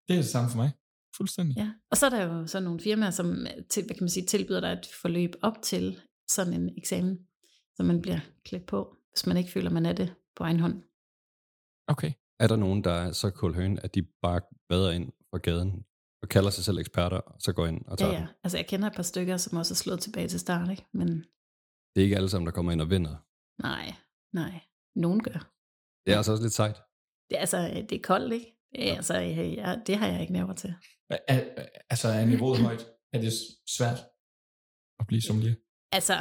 er det samme for mig. Fuldstændig. Ja. Og så er der jo så nogle firmaer, som til, hvad kan man sige, tilbyder dig et forløb op til sådan en eksamen, så man bliver klædt på, hvis man ikke føler, man er det på egen hånd. Okay. Er der nogen, der er så kulhøn, at de bare vader ind fra gaden og kalder sig selv eksperter, og så går ind og Ja, tager ja. den? Altså jeg kender et par stykker, som også er slået tilbage til start, ikke? Men Det er ikke alle sammen, der kommer ind og vinder. nej, nej. Nogen gør. Det er altså også lidt sejt. Det er, altså, det er koldt, ikke? Det, er, altså, jeg, det har jeg ikke nerver til. Er, altså er niveauet højt? Er det svært at blive sommelier? Altså,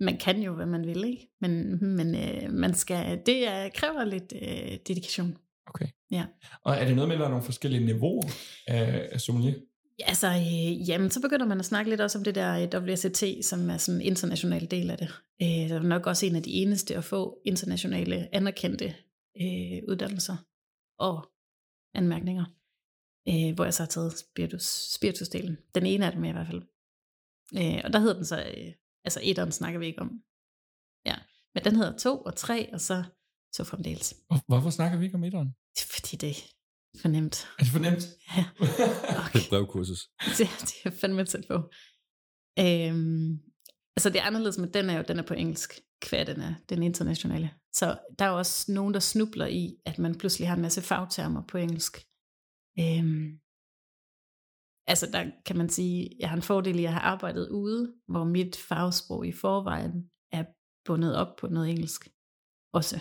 man kan jo, hvad man vil, ikke? Men, men øh, man skal, det er, kræver lidt øh, dedikation. Okay. Ja. Og er det noget med, at der er nogle forskellige niveauer af, af sommelier? Ja, Altså, øh, jamen, så begynder man at snakke lidt også om det der øh, WCT, som er sådan en international del af det. Øh, det er nok også en af de eneste at få internationale anerkendte øh, uddannelser og anmærkninger, øh, hvor jeg så har taget spiritus, spiritusdelen. Den ene af dem i hvert fald. Øh, og der hedder den så, øh, altså etteren snakker vi ikke om. Ja, men den hedder to og tre, og så, så fremdeles. Hvor, hvorfor snakker vi ikke om etteren? Det er Fordi det er fornemt. Er det for nemt? Ja. <laughs> Det er et det, det er fandme tæt på. Øhm, altså det er anderledes, men den er jo den er på engelsk, hver den er den internationale. Så der er jo også nogen, der snubler i, at man pludselig har en masse fagtermer på engelsk. Øhm, altså der kan man sige, jeg har en fordel i at have arbejdet ude, hvor mit fagsprog i forvejen er bundet op på noget engelsk. Også.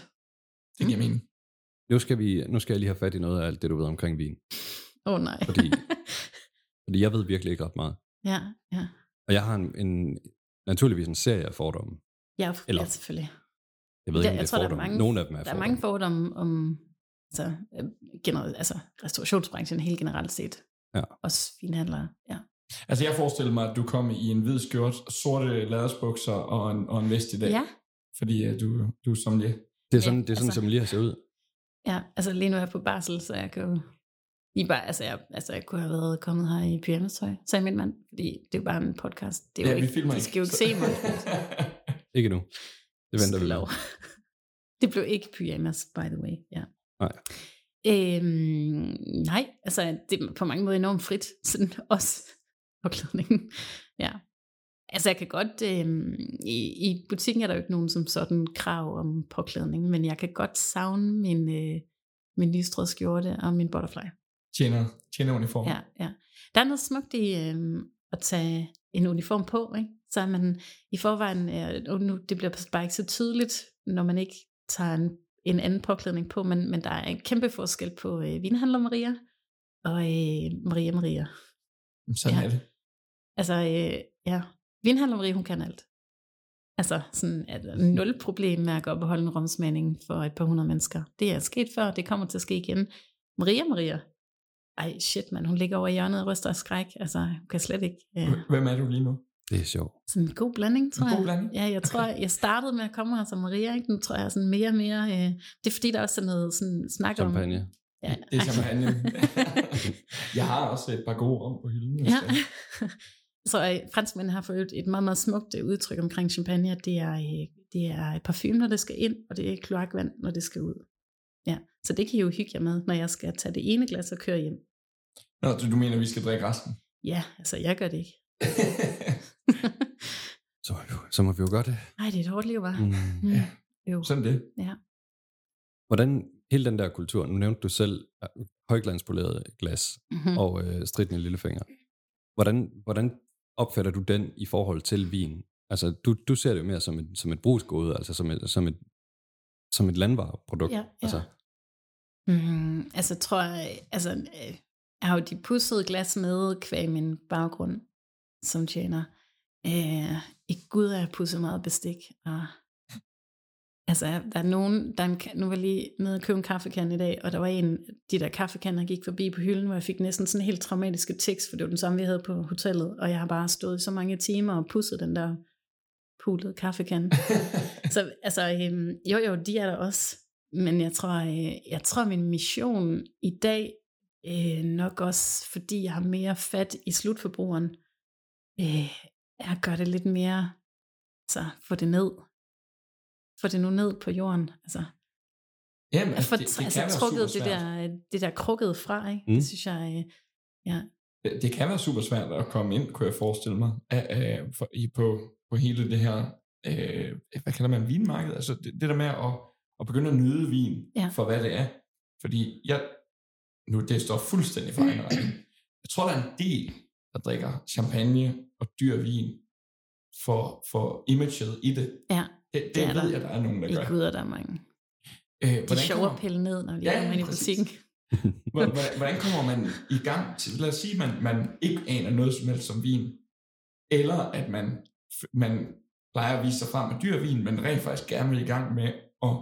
Det giver mening. Nu skal, vi, nu skal jeg lige have fat i noget af alt det, du ved omkring vin. Åh oh, nej. Fordi, <laughs> fordi jeg ved virkelig ikke ret meget. ja, ja. Og jeg har en, en naturligvis en serie af fordomme. Ja, Eller- ja selvfølgelig. Jeg ved ikke, om jeg det tror, er der er fordomme. mange- Nogle af dem er Der er fordomme. mange fordomme om altså, øh, generelt, altså restaurationsbranchen helt generelt set. Ja. Også finhandlere. Ja. Altså jeg forestiller mig, at du kom i en hvid skjort, sorte ladersbukser og en, og en vest i dag. ja. Fordi uh, du, du er sommelier. Det er sådan, det er sådan altså- som lige ser ud. ja, altså lige nu er jeg på barsel, så jeg kan jo lige bare, altså jeg, altså jeg kunne have været kommet her i pyjamastøj, sagde min mand, fordi det er jo bare en podcast. Det er jo ja, vi ikke, filmer de ikke. skal jo ikke se mig. <laughs> Ikke nu. Det venter vi Lov. <laughs> det blev ikke pyjamas, by the way. Ja. Nej. Øhm, nej, altså det er på mange måder enormt frit, sådan også <laughs> påklædningen. Ja. Altså jeg kan godt, øhm, i, i butikken er der jo ikke nogen som sådan krav om påklædning, men jeg kan godt savne min, øh, min lystrøde skjorte og min butterfly. Tjener, tjener uniform. Ja, ja. Der er noget smukt i øhm, at tage en uniform på, ikke? så er man i forvejen, øh, og nu det bliver bare ikke så tydeligt, når man ikke tager en, en anden påklædning på, men, men der er en kæmpe forskel på øh, vinhandler Maria og øh, Maria Maria. Sådan Ja. er det. Altså, øh, ja, vinhandler Marie, hun kan alt. Altså, sådan, at er nul problem med at gå op og holde en romsmagning for et par hundrede mennesker. Det er sket før, det kommer til at ske igen. Maria Maria, ej shit man, hun ligger over i hjørnet og ryster af skræk. Altså, hun kan slet ikke... Øh, Hvem er du lige nu? Det er sjovt. sådan en god blanding, tror En god jeg. blanding? Ja, jeg tror, jeg startede med at komme her som Maria, ikke? Nu tror jeg sådan mere og mere... Øh, det er fordi, der er også sådan noget sådan, snak om... Champagne. Ja, Det er champagne. <laughs> jeg har også et par gode om på hylden. Ja. <laughs> Så øh, franskmændene har fået et meget, meget smukt øh, udtryk omkring champagne, at det er, øh, det er parfume, når det skal ind, og det er kloakvand, når det skal ud. Ja, så det kan I jo hygge jer med, når jeg skal tage det ene glas og køre hjem. Nå, så du mener, vi skal drikke resten? Ja, altså jeg gør det ikke. <laughs> Så, må vi jo- så må vi jo gøre det. Nej, det er et hårdt liv, var. Mm. Mm. Jo. Sådan det. Ja. Hvordan hele den der kultur, nu nævnte du selv øh, højglanspoleret glas Mm-hmm. og øh, stridende lillefinger. Hvordan, hvordan opfatter du den i forhold til vin? Altså, du, du ser det jo mere som et, som et brugsgode, altså som et, som et, som et landvareprodukt. Ja, ja. Altså, Mm, altså tror jeg, altså øh, jeg har jo de pussede glas med kvæg min baggrund som tjener. Øh, I Gud er jeg pudset meget bestik. Og, altså der er nogen, der er en, nu var jeg lige nede og købe en kaffekande i dag, og der var en, de der kaffekander gik forbi på hylden, hvor jeg fik næsten sådan helt traumatiske tics, for det var den samme, vi havde på hotellet, og jeg har bare stået i så mange timer og pudset den der pulede kaffekande. <laughs> Så altså, øhm, jo jo, de er der også. Men jeg tror, øh, jeg tror min mission i dag, øh, nok også fordi jeg har mere fat i slutforbrugeren, øh, er at gøre det lidt mere, altså få det ned. Få det nu ned på jorden. Altså, Jamen, altså, få det, det, altså, kan trukket det der, det der krukket fra, ikke? Mm. Det synes jeg, øh, ja. Det, det kan være super svært at komme ind, kunne jeg forestille mig, af, af, for, i, på, på hele det her, øh, hvad kalder man, vinmarked? Altså det, det der med at, at begynde at nyde vin Ja. for, hvad det er. Fordi jeg, nu det står fuldstændig for egen regning. Jeg tror, der er en del, der drikker champagne og dyr vin for, for imaget i det. Ja, Det, det, Det er ved der. jeg, der er nogen, der i gør. Gud er der mange. Øh, De er hvordan sjove at pille ned, når de Ja, kommer ind i butikken. Hvordan, kommer man i gang til, lad os sige, at man, man ikke aner noget som helst som vin, eller at man, man plejer at vise sig frem med dyr vin, men rent faktisk gerne vil i gang med at,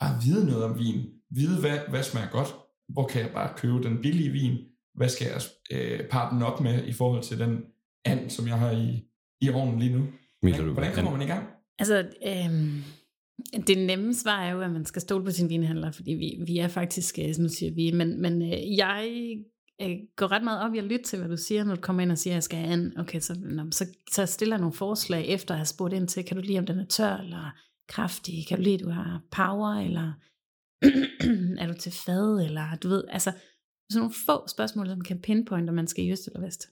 at vide noget om vin, vide hvad, hvad smager godt, hvor kan jeg bare købe den billige vin, hvad skal jeg øh, parre den op med i forhold til den and, som jeg har i, i ovnen lige nu. Hvordan, du, hvordan kommer man i gang? Altså, øhm, det nemme svar er jo, at man skal stole på sin vinhandler, fordi vi, vi er faktisk, øh, som nu siger vi, men, men øh, jeg øh, går ret meget op i at lytte til, hvad du siger, når du kommer ind og siger, at jeg skal have an. Okay, så, nå, så, så stiller jeg nogle forslag efter at have spurgt ind til, kan du lide, om den er tør eller kraftig? Kan du lide, at du har power, eller <clears throat> er du til fad, eller du ved, altså sådan nogle få spørgsmål, som kan pinpointe, om man skal i øst eller vest.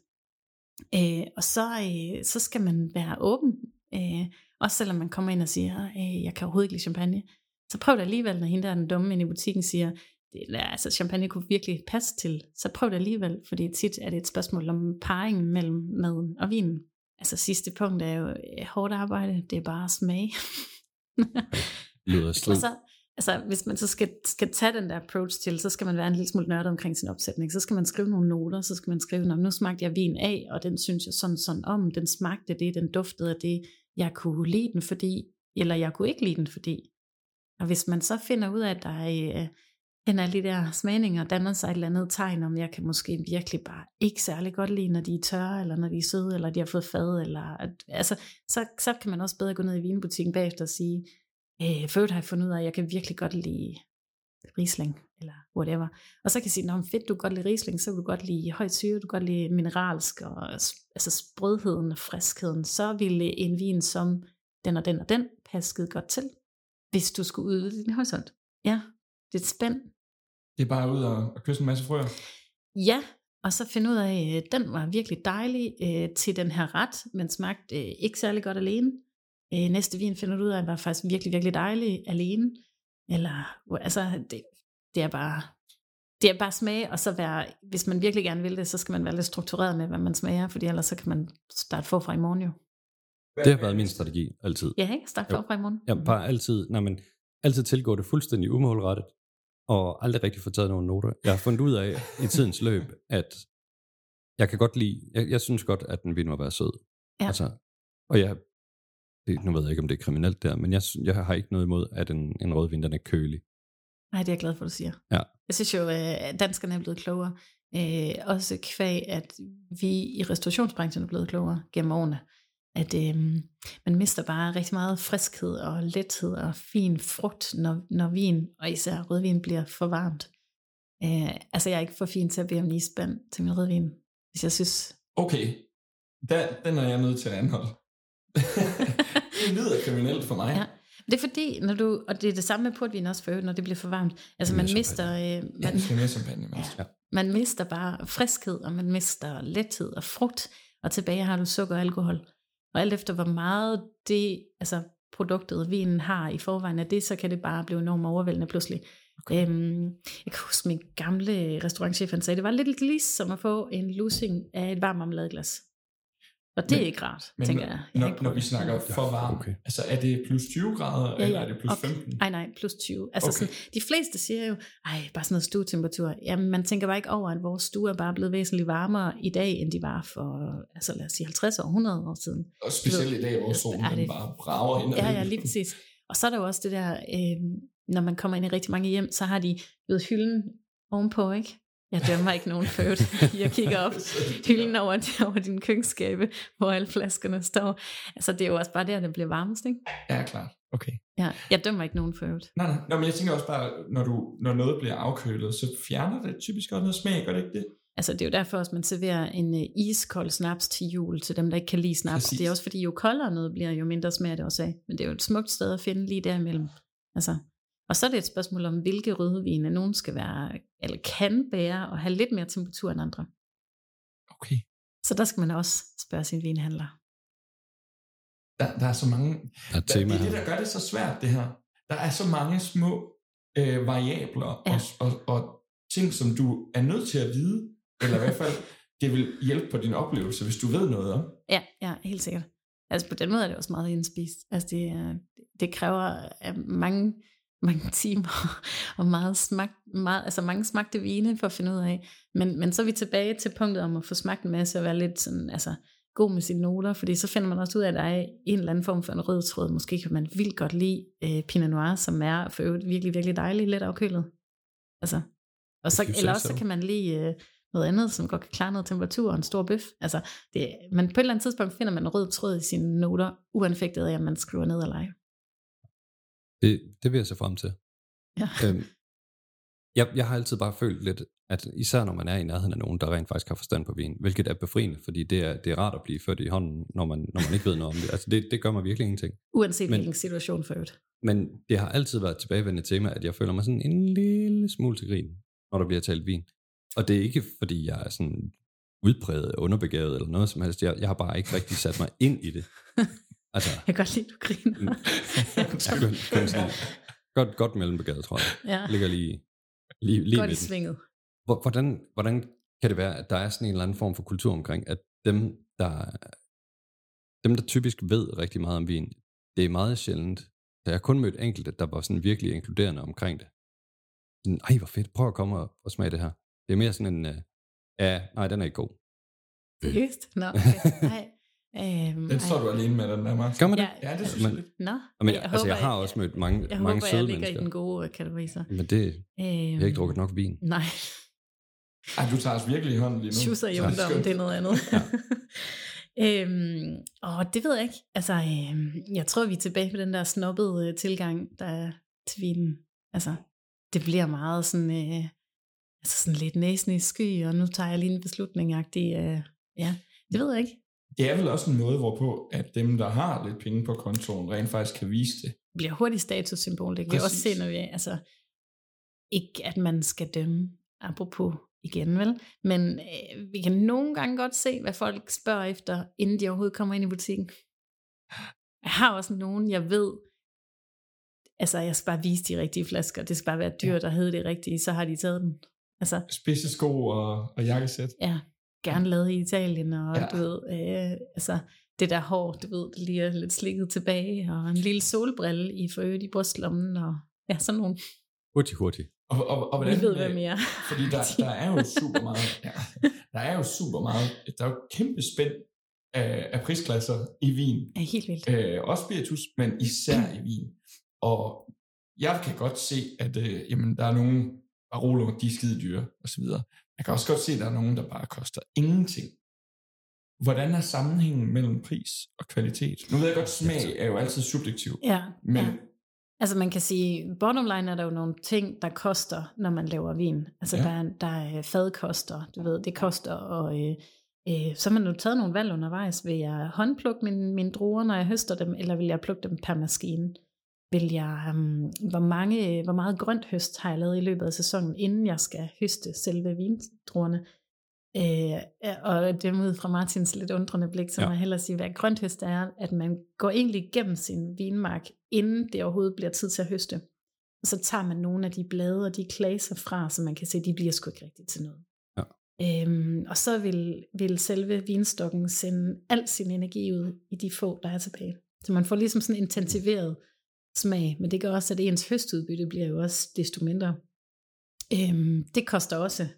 Øh, og så, øh, så skal man være åben, øh, også selvom man kommer ind og siger, øh, jeg kan overhovedet ikke lide champagne. Så prøv det alligevel, når hende der er den dumme inde i butikken siger, det altså champagne kunne virkelig passe til. Så prøv det alligevel, fordi tit er det et spørgsmål om parringen mellem maden og vinen. Altså sidste punkt er jo øh, hårdt arbejde, det er bare smag. lyder <laughs> strid? så, altså, hvis man så skal, skal tage den der approach til, så skal man være en lille smule nørdet omkring sin opsætning. Så skal man skrive nogle noter, så skal man skrive, "Nå, nu smagte jeg vin af, og den synes jeg sådan sådan om, den smagte det, den duftede af det, jeg kunne lide den fordi, eller jeg kunne ikke lide den fordi. Og hvis man så finder ud af, at der er, øh, alle de der smagninger danner sig et eller andet tegn, om jeg kan måske virkelig bare ikke særlig godt lide, når de er tørre, eller når de er søde, eller de har fået fad, eller, at, altså, så, så kan man også bedre gå ned i vinbutikken bagefter og sige, øh, før har jeg fundet ud af, at jeg kan virkelig godt lide Riesling, eller whatever. Og så kan jeg sige, når fedt, du kan godt lide Riesling, så vil du godt lide højt syre, du kan godt lide mineralsk, og altså sprødheden og friskheden, så ville en vin som den og den og den passe skide godt til, hvis du skulle udvide din horisont. Ja, det er et spænd. Det er bare ud og, og kysse en masse frøer. Ja, og så finde ud af, at den var virkelig dejlig øh, til den her ret, men smagte øh, ikke særlig godt alene. Øh, næste vin finder du ud af, at var faktisk virkelig, virkelig dejlig alene. Eller, altså, det, det er bare, det er bare smag, og så være, hvis man virkelig gerne vil det, så skal man være lidt struktureret med, hvad man smager, fordi ellers så kan man starte forfra i morgen jo. Det har været min strategi, altid. Ja, ikke? Starte Jo. forfra i morgen. Jeg bare altid, nej, men, altid tilgå det fuldstændig umålrettet, og aldrig rigtig få taget nogle noter. Jeg har fundet ud af i tidens løb, at jeg kan godt lide, jeg, jeg synes godt, at den vin må være sød. Ja. Altså, og jeg, det, nu ved jeg ikke, om det er kriminelt der, men jeg, jeg har ikke noget imod, at en, en rødvin, den er kølig. Nej, det er jeg glad for, at du siger. Ja. Jeg synes jo, at danskerne er blevet klogere. Øh, også kvæg, at vi i restaurationsbranchen er blevet klogere gennem årene. At øh, man mister bare rigtig meget friskhed og lethed og fin frugt, når, når vin, og især rødvin, bliver for varmt. Øh, altså jeg er ikke for fin til at bede om en isband til min rødvin, hvis jeg synes... Okay, der, den er jeg nødt til at anholde. <laughs> det lyder kriminelt for mig. Ja. Det er fordi, når du, og det er det samme med portvin også for øvrigt, når det bliver for varmt. Altså man mister, øh, Ja, man, skal mere champagne med. Ja. man mister bare friskhed, og man mister lethed og frugt, og tilbage har du sukker og alkohol. Og alt efter hvor meget det, altså produktet, vinen har i forvejen af det, så kan det bare blive enormt overvældende pludselig. Okay. Øhm, jeg kan huske min gamle restaurantchef, han sagde, det var lidt ligesom at få en lussing af et varmt marmeladeglas. Og det Men- er ikke rart, Men tænker når, jeg. jeg. når, når vi snakker for varmt, okay. okay. altså er det plus 20 grader, Ja, eller ja, er det plus op. 15? Nej, nej, plus 20. Altså Okay. okay. sådan, de fleste siger jo, ej, bare sådan noget stuetemperatur. Jamen, man tænker bare ikke over, at vores stue er bare blevet væsentligt varmere i dag, end de var for, altså lad os sige, 50 år, 100 år siden. Og specielt i dag, hvor solen Ja, det- bare brager ind. Ja, ja, lige præcis. Og så er der jo også det der, øh, når man kommer ind i rigtig mange hjem, så har de ved hylden ovenpå, ikke? Jeg dømmer ikke nogen for. Jeg kigger op hylden over, over din køkkenskabe, hvor alle flaskerne står. Altså, det er jo også bare der, det bliver varmest, ikke? Ja, klart. Okay. Ja, jeg dømmer ikke nogen for øvrigt. Nej, nej. Nå, men jeg tænker også bare, når, du, når noget bliver afkølet, så fjerner det typisk også noget smag, gør det ikke det? Altså, det er jo derfor også, man serverer en uh, iskold snaps til jul, til dem, der ikke kan lide snaps. Præcis. Det er også fordi, jo koldere noget bliver, jo mindre smager det også af. Men det er jo et smukt sted at finde lige derimellem. Altså, og så er det et spørgsmål om, hvilke rødvine nogen skal være, eller kan bære, og have lidt mere temperatur end andre. Okay. Så der skal man også spørge sin vinhandler. Der, der er så mange... Der er Der, tema det er det, her. der gør det så svært, det her. Der er så mange små øh, variabler Ja. og, og, og ting, som du er nødt til at vide, eller i hvert fald, <laughs> det vil hjælpe på din oplevelse, hvis du ved noget om. Ja, ja, helt sikkert. Altså på den måde er det også meget indspist. Altså det, er, det kræver mange, mange <laughs> timer og meget, smag, meget, altså mange smagte vine for at finde ud af. Men, men så er vi tilbage til punktet om at få smagt en masse og være lidt sådan, altså, god med sine noter, fordi så finder man også ud af, at der er en eller anden form for en rød tråd. Måske kan man vildt godt lide øh, Pinot Noir, som er for øvrigt virkelig, virkelig dejlig, let afkølet. Altså, og så, eller også så kan man lide øh, noget andet, som godt kan klare noget temperatur og en stor bøf. Altså, det, men på et eller andet tidspunkt finder man en rød tråd i sine noter, uanfægtet af, at man skriver ned eller ej. Det, det vil jeg se frem til. Ja. Øhm, jeg, jeg har altid bare følt lidt, at især når man er i nærheden af nogen, der rent faktisk har forstand på vin, hvilket er befriende, fordi det er, det er rart at blive ført i hånden, når man, når man ikke ved noget om det. Altså det, det gør mig virkelig ingenting. Uanset Men- hvilken situation for øvrigt. Men det har altid været et tilbagevendende tema, at jeg føler mig sådan en lille smule til grin, når der bliver talt vin. Og det er ikke, fordi jeg er sådan udpræget underbegavet eller noget som helst. Jeg, jeg har bare ikke rigtig sat mig ind i det. <laughs> Altså, Jeg kan godt lide, du griner. skøn, skøn, sådan, godt, godt mellembegavet, tror jeg. ja, Ligger lige, lige, lige godt i svinget. Hvor- Hvordan, hvordan kan det være, at der er sådan en eller anden form for kultur omkring, at dem, der, dem, der typisk ved rigtig meget om vin, det er meget sjældent. Så jeg har kun mødt enkelte, der var sådan virkelig inkluderende omkring det. Sådan, Ej, hvor fedt, prøv at komme og, og smage det her. Det er mere sådan en, uh, ja, nej, den er ikke god. Seriøst? Nå, okay. <laughs> Nej. Øhm, Den står ej. du alene med, den der, Martin. Gør man det? Ja, Ja, det synes Men- jeg lidt. Nå, Men, jeg altså, jeg håber, har også mødt mange, jeg mange håber, søde jeg ligger mennesker. i den gode øh, kategori så. Men det, Øhm, jeg har ikke drukket nok vin. Nej, Ej, du tager os virkelig i hånden lige nu. schusser i skønt. det er noget andet. <laughs> øhm, og det ved jeg ikke. Altså, øhm, jeg tror, vi er tilbage på den der snobbede øh, tilgang der er til vinen. Altså, det bliver meget sådan, øh, altså sådan lidt næsen i sky, og nu tager jeg lige en beslutning øh, Ja, det ved jeg ikke. Det er vel også en måde, hvorpå at dem, der har lidt penge på kontoen, rent faktisk kan vise det. Det bliver hurtigt statussymbol. Det kan vi også Præcis. se, når vi altså, ikke at man skal dømme, apropos igen, vel? Men øh, vi kan nogle gange godt se, hvad folk spørger efter, inden de overhovedet kommer ind i butikken. Jeg har også nogen, jeg ved, altså jeg skal bare vise de rigtige flasker. Det skal bare være dyrt og hedde det rigtige, så har de taget den. Altså, Spidse sko og, og jakkesæt. ja, gerne lavet i Italien, og Ja. du ved, øh, altså det der hår, du ved, det lige er lidt slikket tilbage, og en lille solbrille i for øvrigt i brystlommen, og ja, sådan nogle. Hurtigt, hurtigt. Og, og, og Vi hvordan, ved, hvad mere. Fordi der, <laughs> der er jo super meget, ja, der er jo super meget, der er jo kæmpe spænd af, af prisklasser i vin. Ja, helt vildt. Øh, også spiritus, men især i vin. Og jeg kan godt se, at øh, jamen, der er nogle Barolo, de er skide dyre, og så videre. Jeg kan også godt se, at der er nogen, der bare koster ingenting. Hvordan er sammenhængen mellem pris og kvalitet? Nu ved jeg godt, smag er jo altid subjektiv. Ja, Men ja. Altså man kan sige, bottom line er der jo nogle ting, der koster, når man laver vin. Altså Ja. der, er, der er fadkoster, du ved, det koster, og øh, øh, så har man jo taget nogle valg undervejs. Vil jeg håndplukke mine, mine druer, når jeg høster dem, eller vil jeg plukke dem per maskine? Vil jeg, um, hvor, mange, hvor meget grønt høst har jeg lavet i løbet af sæsonen, inden jeg skal høste selve vindruerne. Øh, og det ud fra Martins lidt undrende blik, så ja. må jeg hellere sige, hvad grønt høst er, at man går egentlig igennem sin vinmark, inden det overhovedet bliver tid til at høste. Og så tager man nogle af de blade og de klaser fra, så man kan se, at de bliver sgu ikke rigtigt til noget. Ja. Øhm, og så vil, vil selve vinstokken sende al sin energi ud i de få, der er tilbage. Så man får ligesom sådan en intensiveret smag, men det gør også, at ens høstudbytte bliver jo også desto mindre. Øhm, det koster også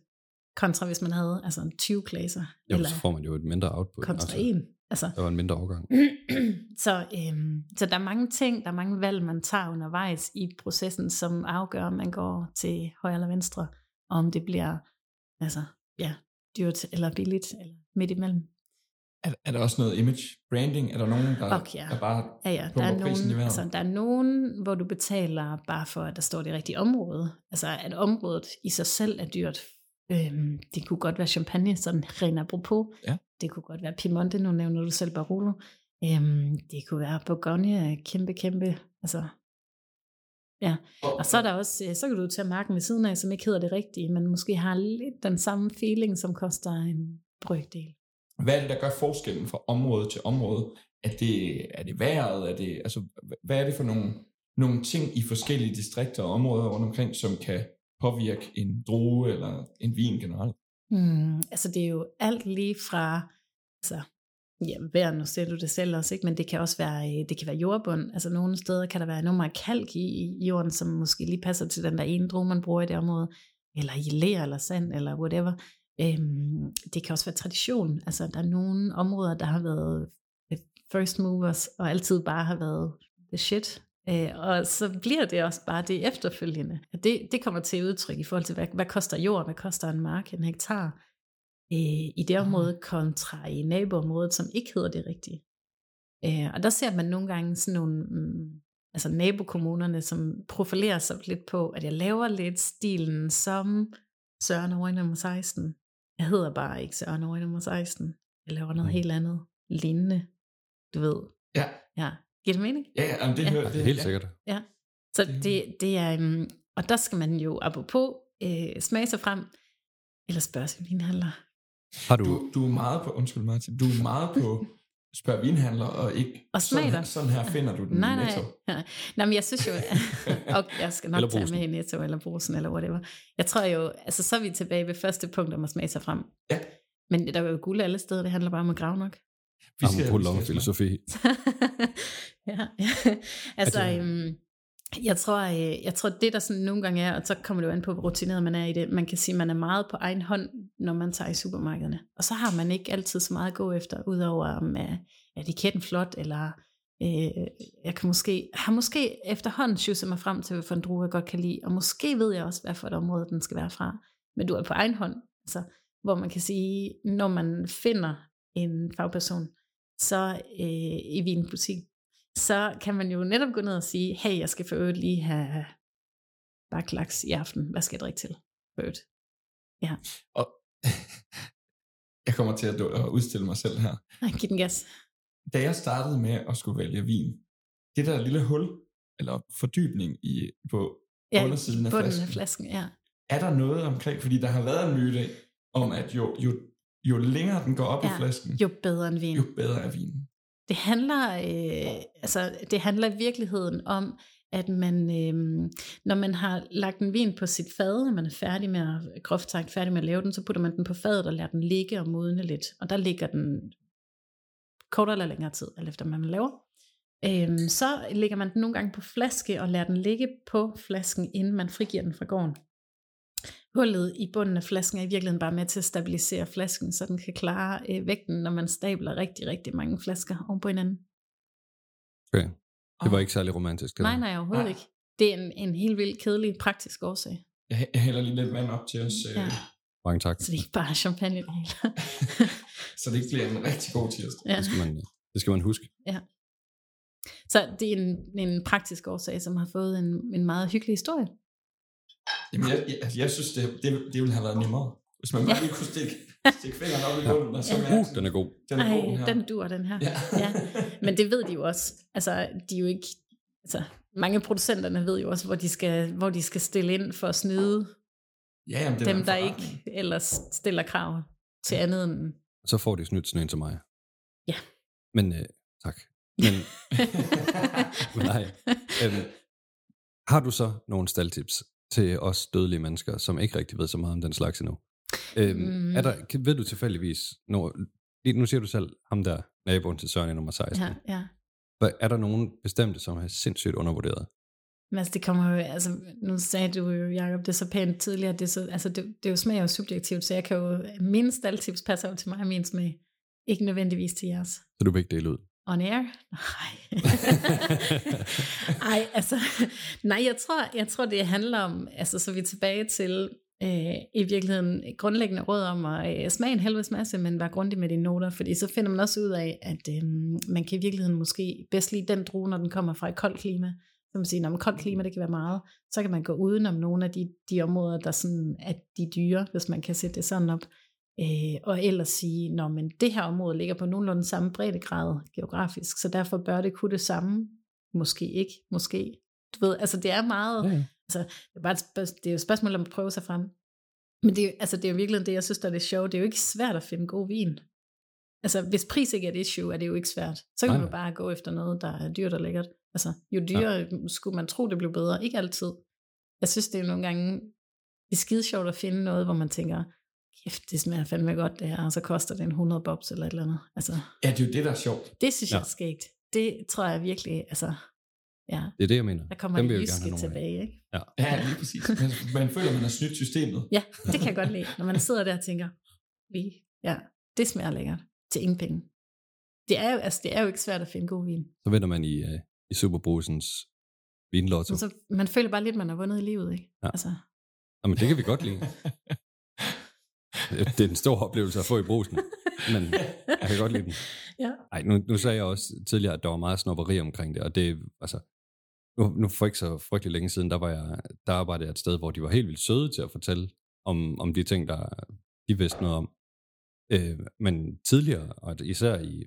kontra hvis man havde altså 20 klasser. Jo, eller så får man jo et mindre output. Kontra altså, en. Altså, der var en mindre overgang. <clears throat> så, øhm, så der er mange ting, der er mange valg, man tager undervejs i processen, som afgør, om man går til højre eller venstre, og om det bliver altså, ja, dyrt eller billigt, eller midt imellem. Er, er der også noget image branding? Er der nogen, der, okay, ja. der bare ja, ja. Der er nogen, i altså, der er nogen, hvor du betaler bare for, at der står det rigtige område. Altså at området i sig selv er dyrt. Øhm, det kunne godt være champagne, sådan ren apropos. Ja. Det kunne godt være Piemonte, nu nævner du selv Barolo. Øhm, det kunne være Bourgogne, kæmpe, kæmpe, altså Ja, og så er der også, øh, så kan du tage marken ved siden af, som ikke hedder det rigtige, men måske har lidt den samme feeling, som koster en brøkdel. Hvad er det, der gør forskellen fra område til område? Er det, er det vejret? Er det, altså, hvad er det for nogle, nogle ting i forskellige distrikter og områder rundt omkring, som kan påvirke en droge eller en vin generelt? Mm, altså det er jo alt lige fra, altså ja, vejr, nu ser du det selv også, ikke? men det kan også være, øh, det kan være jordbund. Altså nogle steder kan der være enormt meget kalk i, i jorden, som måske lige passer til den der ene droge, man bruger i det område, eller i ler eller sand, eller whatever. Øhm, det kan også være tradition. Altså der er nogle områder, der har været first movers, og altid bare har været the shit. Øh, og så bliver det også bare det efterfølgende. Det, det kommer til udtryk i forhold til, hvad, hvad koster jord, hvad koster en mark, en hektar, øh, i det område kontra i naboområdet, som ikke hedder det rigtige. Øh, og der ser man nogle gange sådan nogle, mm, altså nabokommunerne, som profilerer sig lidt på, at jeg laver lidt stilen som Søren over nummer 16. Jeg hedder bare ikke Søren over nummer 16. Jeg laver noget mm. helt andet, lignende, du ved. Ja. Ja, Giver det mening? Ja, ja det, ja. Hører, det er helt ja. sikkert. Ja, så det, det er, um, og der skal man jo apropos øh, smage sig frem, eller spørge sin vinhandler. Har du... du... Du er meget på, undskyld Martin, du er meget på <laughs> spørg vinhandler, og ikke og sådan, her, sådan her finder du den nej, nej, i Netto. Nej, nej, men jeg synes jo, <laughs> og jeg skal nok tage med i Netto, eller brusen, eller whatever. Jeg tror jo, altså så er vi tilbage ved første punkt om at smage sig frem. Ja. Men der er jo guld alle steder, det handler bare om at grave nok. Vi skal, på filosofi. ja, ja. Altså, øhm, jeg tror, øh, jeg tror, det der sådan nogle gange er, og så kommer det jo an på, hvor rutineret man er i det, man kan sige, at man er meget på egen hånd, når man tager i supermarkederne. Og så har man ikke altid så meget at gå efter, udover om øh, er etiketten flot, eller øh, jeg kan måske, har måske efterhånden sjusset mig frem til, hvilken drue jeg godt kan lide, og måske ved jeg også, hvad for et område den skal være fra. Men du er på egen hånd, altså, hvor man kan sige, når man finder en fagperson, så øh, i vinbutik, så kan man jo netop gå ned og sige, hey, jeg skal for øvrigt lige have baklaks i aften. Hvad skal jeg drikke til? For øvrigt. Ja. Og <laughs> jeg kommer til at udstille mig selv her. <laughs> Giv den gas. Da jeg startede med at skulle vælge vin, det der lille hul, eller fordybning i, på ja, undersiden af flasken, af flasken ja. er der noget omkring, fordi der har været en myte om, at jo, jo, jo længere den går op ja, i flasken, jo bedre en vin. Jo bedre er vinen. Det handler, øh, altså, det handler i virkeligheden om, at man, øh, når man har lagt en vin på sit fad, når man er færdig med at, groft sagt færdig med at lave den, så putter man den på fadet og lader den ligge og modne lidt. Og der ligger den kortere eller længere tid, alt efter hvad man laver. Øh, så lægger man den nogle gange på flaske og lader den ligge på flasken, inden man frigiver den fra gården. Hullet i bunden af flasken er i virkeligheden bare med til at stabilisere flasken, så den kan klare øh, vægten, når man stabler rigtig, rigtig mange flasker oven på hinanden. Okay. Det var ikke særlig romantisk. Nej, nej, overhovedet nej. ikke. Det er en, en helt vildt kedelig praktisk årsag. Jeg, jeg hælder lige lidt vand op til os. Øh. Ja. Mange tak. Så det er ikke bare champagne det hele. <laughs> så det ikke bliver en rigtig god tirsdag. Ja. Det, skal man, det skal man huske. Ja. Så det er en, en praktisk årsag, som har fået en, en meget hyggelig historie. Jamen, jeg, jeg, altså, jeg synes, det, det, det ville have været nemmere. Hvis man bare ja. lige kunne stikke, stikke fingeren op i bunden. Og så ja. uh, den er god. Den er Ej, god, den, her. den dur, den her. Ja. ja. Men det ved de jo også. Altså, de er jo ikke... Altså, mange producenterne ved jo også, hvor de skal, hvor de skal stille ind for at snyde Ja, jamen, det er dem, der ikke ellers stiller krav til andet end... Så får de snydt sådan en til mig. Ja. Men, øh, tak. Men, men <laughs> <laughs> nej. Øhm, har du så nogle staldtips til os dødelige mennesker, som ikke rigtig ved så meget om den slags endnu? Øhm, Mm. er der, ved du tilfældigvis, lige nu siger du selv, ham der, naboen til Søren i nummer 16. ja, ja. Er der nogen bestemte, som er sindssygt undervurderet? Men altså, det kommer jo, altså, nu sagde du jo, Jacob, det er så pænt tidligere, det er, så, altså, det, det er jo smag er jo subjektivt, så jeg kan jo, mine staldtips passer jo til mig og min smag, ikke nødvendigvis til jeres. Så du vil ikke dele ud? On air? Nej. <laughs> Ej, altså, nej, jeg tror, jeg tror, det handler om, altså, så er vi tilbage til, øh, i virkeligheden grundlæggende råd om at øh, smage en helvedes masse, men være grundig med dine noter, fordi så finder man også ud af, at øh, man kan i virkeligheden måske bedst lide den drue, når den kommer fra et koldt klima. Så man siger, når koldt klima, det kan være meget, så kan man gå udenom nogle af de, de områder, der sådan, at de er dyre, hvis man kan sætte det sådan op. Øh, og ellers sige, når men det her område ligger på nogenlunde samme breddegrad geografisk, så derfor bør det kunne det samme. Måske ikke, måske. Du ved, altså det er meget, Ja. Altså, det er, bare et det er jo et spørgsmål om at prøve sig frem. Men det altså, det er jo virkelig det, jeg synes, der er det sjove. Det er jo ikke svært at finde god vin. Altså, hvis pris ikke er et issue, er det jo ikke svært. Så kan Nej, nej. bare gå efter noget, der er dyrt og lækkert. Altså, jo dyrere ja. skulle man tro, det blev bedre. Ikke altid. Jeg synes, det er nogle gange det er skide sjovt at finde noget, hvor man tænker, kæft, det smager fandme godt det her, og så koster det en 100 bobs eller et eller andet. Altså, Ja, det er jo det, der er sjovt. det synes Ja. jeg er skægt. Det tror jeg virkelig, altså, ja, Det er det, jeg mener. der kommer Dem det vil jeg gerne have jyske tilbage, ikke? Ja, lige præcis. Man, man føler, man har snydt systemet. Ja, det kan jeg godt lide, når man sidder der og tænker, vi, ja, det smager lækkert til ingen penge. Det er jo, altså, det er jo ikke svært at finde god vin. Så vinder man i, uh, i Superbrusens vinlotto. Men så, man føler bare lidt, man har vundet i livet, ikke? Ja. Altså, Jamen, det kan vi godt lide. <laughs> Det er en stor oplevelse at få i brusen, men jeg kan godt lide den. ja. Ej, nu, nu sagde jeg også tidligere, at der var meget snopperi omkring det, og det, altså, nu, nu for ikke så frygtelig længe siden, der, var jeg, der arbejdede jeg et sted, hvor de var helt vildt søde til at fortælle om, om de ting, der de vidste noget om. Øh, men tidligere, og især i,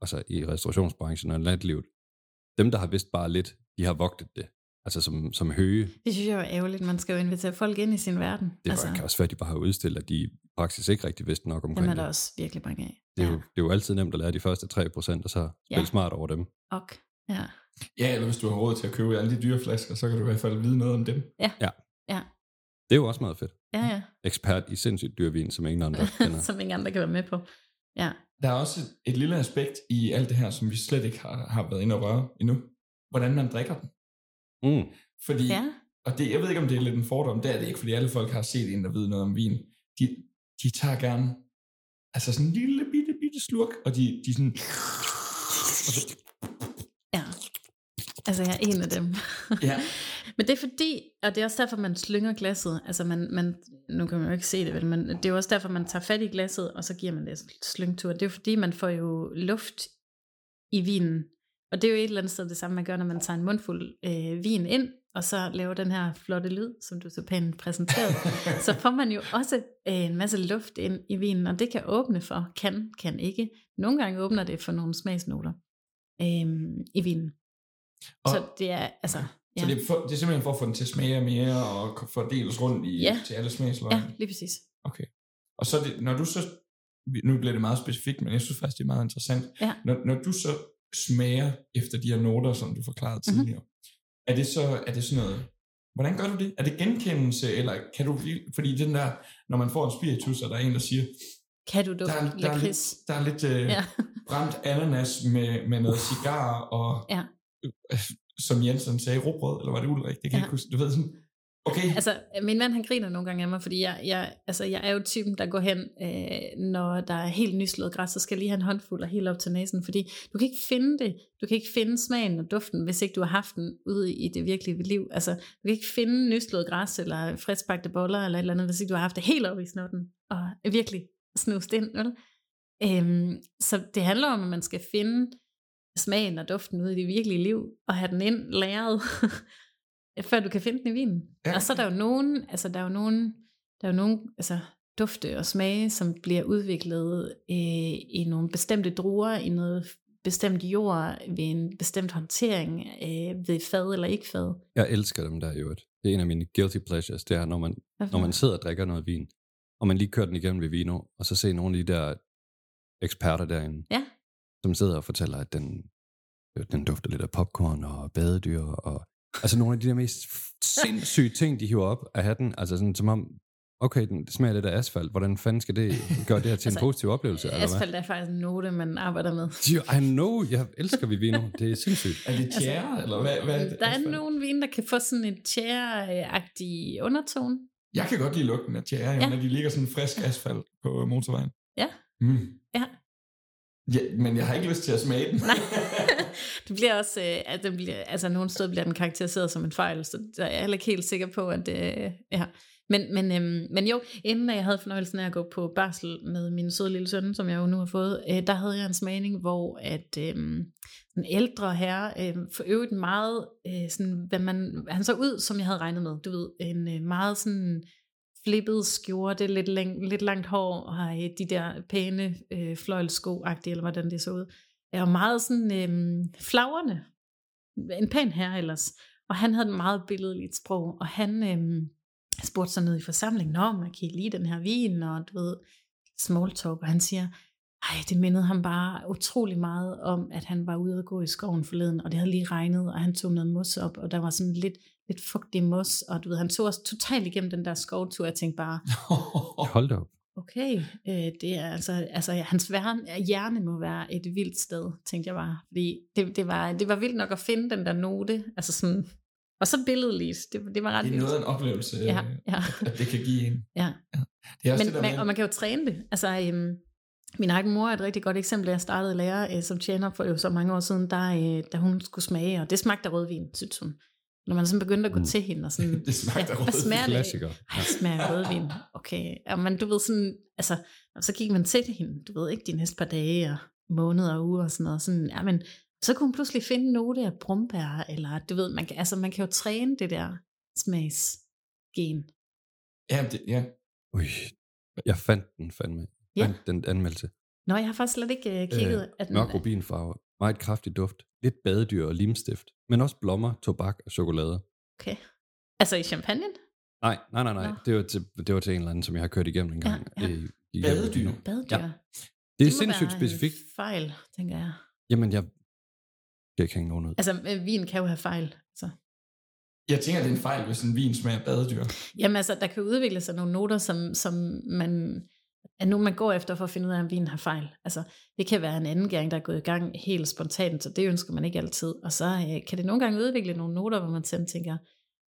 altså i restaurationsbranchen og natlivet, dem, der har vidst bare lidt, de har vogtet det. Altså som, som høge. Det synes jeg jo er ærgerligt. Man skal jo invitere folk ind i sin verden. Det altså, kan også være, at de bare har udstillet, at de i praksis ikke rigtig vidste nok dem omkring er der det. også virkelig mange af. Det er, ja. jo, det er jo altid nemt at lære de første 3%, og så spille Ja. smart over dem. Og, ja. Ja, eller hvis du har råd til at købe alle de dyre flasker, så kan du i hvert fald vide noget om dem. Det er jo også meget fedt. Ja, ja. Ekspert i sindssygt dyr vin, som ingen andre <laughs> kender. Som ingen andre kan være med på. Ja. Der er også et, et lille aspekt i alt det her, som vi slet ikke har, har været inde og røre endnu. Hvordan man drikker den. Mm. Fordi, Ja. og det, jeg ved ikke, om det er lidt en fordom, det er det ikke, fordi alle folk har set en, der ved noget om vin. De, de tager gerne altså sådan en lille bitte, bitte slurk, og de, de sådan... Og så, Ja. Altså, jeg er en af dem. <laughs> ja, Men det er fordi, og det er også derfor, man slynger glasset. Altså, man, man, nu kan man jo ikke se det, vel, men det er jo også derfor, man tager fat i glasset, og så giver man det en slyngtur. Det er jo fordi, man får jo luft i vinen. Og det er jo et eller andet sted det samme, man gør, når man tager en mundfuld øh, vin ind, og så laver den her flotte lyd, som du så pænt præsenterede. <laughs> så får man jo også øh, en masse luft ind i vinen, og det kan åbne for, kan, kan ikke. Nogle gange åbner det for nogle smagsnoter øh, i vinen. Og- så det er, altså, ja. så det er, for, det er simpelthen for at få den til at smage mere, og fordeles rundt i, Ja. til alle smagsløgne. ja, lige præcis. Okay. Og så det, når du så, nu bliver det meget specifikt, men jeg synes faktisk, det er meget interessant. Ja. Når, når du så smager efter de her noter, som du forklarede Mhm. tidligere, er det så er det sådan noget, hvordan gør du det? Er det genkendelse, eller kan du, fordi den der, når man får en spiritus, og der er en, der siger, Kan du der dufte er, der er lidt, lakrids? der er lidt øh, Ja. brændt ananas med, med noget cigar, og Ja. øh, som Jensen sagde, råbrød, eller var det Ulrik? Det kan Ja. ikke huske. Du ved sådan, okay, Altså, øh, min mand han griner nogle gange af mig, fordi jeg, jeg, altså, jeg er jo typen, der går hen, øh, når der er helt nyslået græs, så skal jeg lige have en håndfuld og helt op til næsen, fordi du kan ikke finde det. Du kan ikke finde smagen og duften, hvis ikke du har haft den ude i det virkelige liv. Altså, du kan ikke finde nyslået græs eller friskbagte boller eller et eller andet, hvis ikke du har haft det helt op i snotten og virkelig snust ind. Vel? Øhm, så det handler om, at man skal finde smagen og duften ude i det virkelige liv, og have den ind læret, <laughs> før du kan finde den i vinen. Ja. Og så er der jo nogen, altså der er jo nogen, der er jo nogen, altså dufte og smage, som bliver udviklet øh, i nogle bestemte druer, i noget bestemt jord, ved en bestemt håndtering, øh, ved fad eller ikke fad. Jeg elsker dem der i øvrigt. Det er en af mine guilty pleasures, det er, når man, Hvorfor? når man sidder og drikker noget vin, og man lige kører den igennem ved vino, og så ser nogle af de der eksperter derinde, Ja. som sidder og fortæller, at den, den dufter lidt af popcorn og badedyr, og altså nogle af de der mest sindssyge ting, de hiver op af hatten, altså sådan som om, okay, den det smager lidt af asfalt, hvordan fanden skal det gøre det her til en Altså, positiv oplevelse, eller hvad? Asfalt er faktisk en note, man arbejder med. I know, jeg elsker Vivino, det er sindssygt. Er det tjære, eller hvad, hvad er det? Altså, Der er nogle vine, der kan få sådan en tjære-agtig undertone. Jeg kan godt lide lugten af tjære, ja. Ja. når de ligger sådan frisk asfalt på motorvejen. Ja. Mm. Ja. ja. Men jeg har ikke lyst til at smage den. Nej. <laughs> det bliver også, øh, at den bliver, altså nogle steder bliver den karakteriseret som en fejl, så der er jeg heller ikke helt sikker på, at det, ja. Men, men, øhm, men jo, inden jeg havde fornøjelsen af at gå på barsel med min søde lille søn, som jeg jo nu har fået, øh, der havde jeg en smagning, hvor at øh, en ældre herre, øh, for øvrigt meget, øh, sådan, hvad man, han så ud, som jeg havde regnet med, du ved, en øh, meget sådan flippet skjorte, lidt, læng, lidt langt hår, og har øh, de der pæne øh, fløjlsko eller hvordan det så ud. Jeg var meget sådan øh, flagrende. En pæn herre ellers. Og han havde et meget billedligt sprog, og han øh, spurgte så ned i forsamlingen, Nå, man kan I lide den her vin, og du ved, small talk, og han siger, ej, det mindede ham bare utrolig meget om, at han var ude at gå i skoven forleden, og det havde lige regnet, og han tog noget mos op, og der var sådan lidt, lidt fugtig mos, og du ved, han tog os totalt igennem den der skovtur, jeg tænkte bare, <laughs> Hold op. okay, øh, det er altså, altså hans hjerne må være et vildt sted, tænkte jeg bare, fordi det, det, var, det var vildt nok at finde den der note, altså sådan, og så billedligt, det, det var ret Det er noget af en oplevelse, Ja, øh, ja. at det kan give en. Ja. Det er også Men, det man, med, og man kan jo træne det. Altså, øhm, min egen mor er et rigtig godt eksempel. Jeg startede lærer øh, som tjener for jo så mange år siden, der, øh, da hun skulle smage, og det smagte af rødvin, synes hun. Når man sådan begyndte at gå Mm. til hende og sådan, <laughs> det smagte hvad rødvin. smager det? Klassiker. Ej, det smager rødvin. Okay. Ja, men du ved sådan, altså, og så gik man til hende, du ved ikke, de næste par dage og måneder og uger og sådan noget. Sådan, ja, men så kunne hun pludselig finde en note af brumbær, eller du ved, man kan, altså, man kan jo træne det der smagsgen. Ja, det, ja. Ui, jeg fandt den fandme. Ja. Fandt den anmeldelse. Nå, jeg har faktisk slet ikke uh, kigget. Øh, at den, Mørk rubinfarve, meget kraftig duft, lidt badedyr og limstift, men også blommer, tobak og chokolade. Okay. Altså i champagne? Nej, nej, nej, nej. Nå. Det var, til, det var til en eller anden, som jeg har kørt igennem en Ja, gang. ja. I, i, Badedyr? Badedyr? Ja. Det er må sindssygt specifikt. fejl, tænker jeg. Jamen, jeg kan ikke hænge nogen ud. Altså, øh, vin kan jo have fejl. Så. Jeg tænker, det er en fejl, hvis en vin smager badedyr. Jamen altså, der kan udvikle sig nogle noter, som, som man, er nu man går efter for at finde ud af, om vinen har fejl. Altså, det kan være en anden gang, der er gået i gang helt spontant, så det ønsker man ikke altid. Og så øh, kan det nogle gange udvikle nogle noter, hvor man tænker,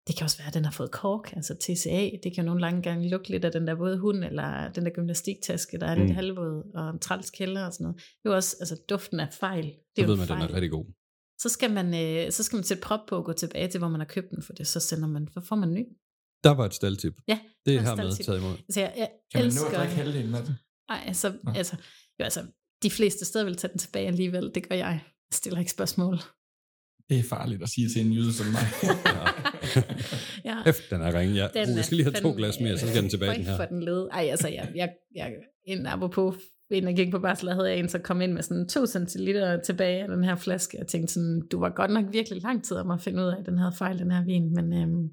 det kan også være, at den har fået kork, altså TCA. Det kan jo nogle lange gange lugte lidt af den der våde hund, eller den der gymnastiktaske, der er mm. Lidt halvvåd, og en træls kælder og sådan noget. Det er jo også, altså duften af fejl. Det Så er jo ved man, at den fejl. er rigtig god. Så skal man, øh, så skal man sætte prop på og gå tilbage til, hvor man har købt den, for det så sender man, så får man ny. Der var et staldtip. Ja, Det er er hermed taget imod. Altså, jeg, jeg Kan man nå elsker... at drikke halvdelen af den? Ej, altså, Nå. altså, jo, altså, de fleste steder vil tage den tilbage alligevel. Det gør jeg. Jeg stiller ikke spørgsmål. Det er farligt at sige til en jyde som mig. <laughs> ja. Efter den er ringe. Ja. Den uh, jeg skal lige have to glas mere, så skal den tilbage, den her. for den led. Ej, altså, jeg, jeg, jeg, en apropos, inden jeg gik på barsel, havde jeg en, så kom ind med sådan 2 centiliter tilbage af den her flaske. Jeg tænkte sådan, du var godt nok virkelig lang tid om at finde ud af, at den havde fejl, den her vin. Men øhm,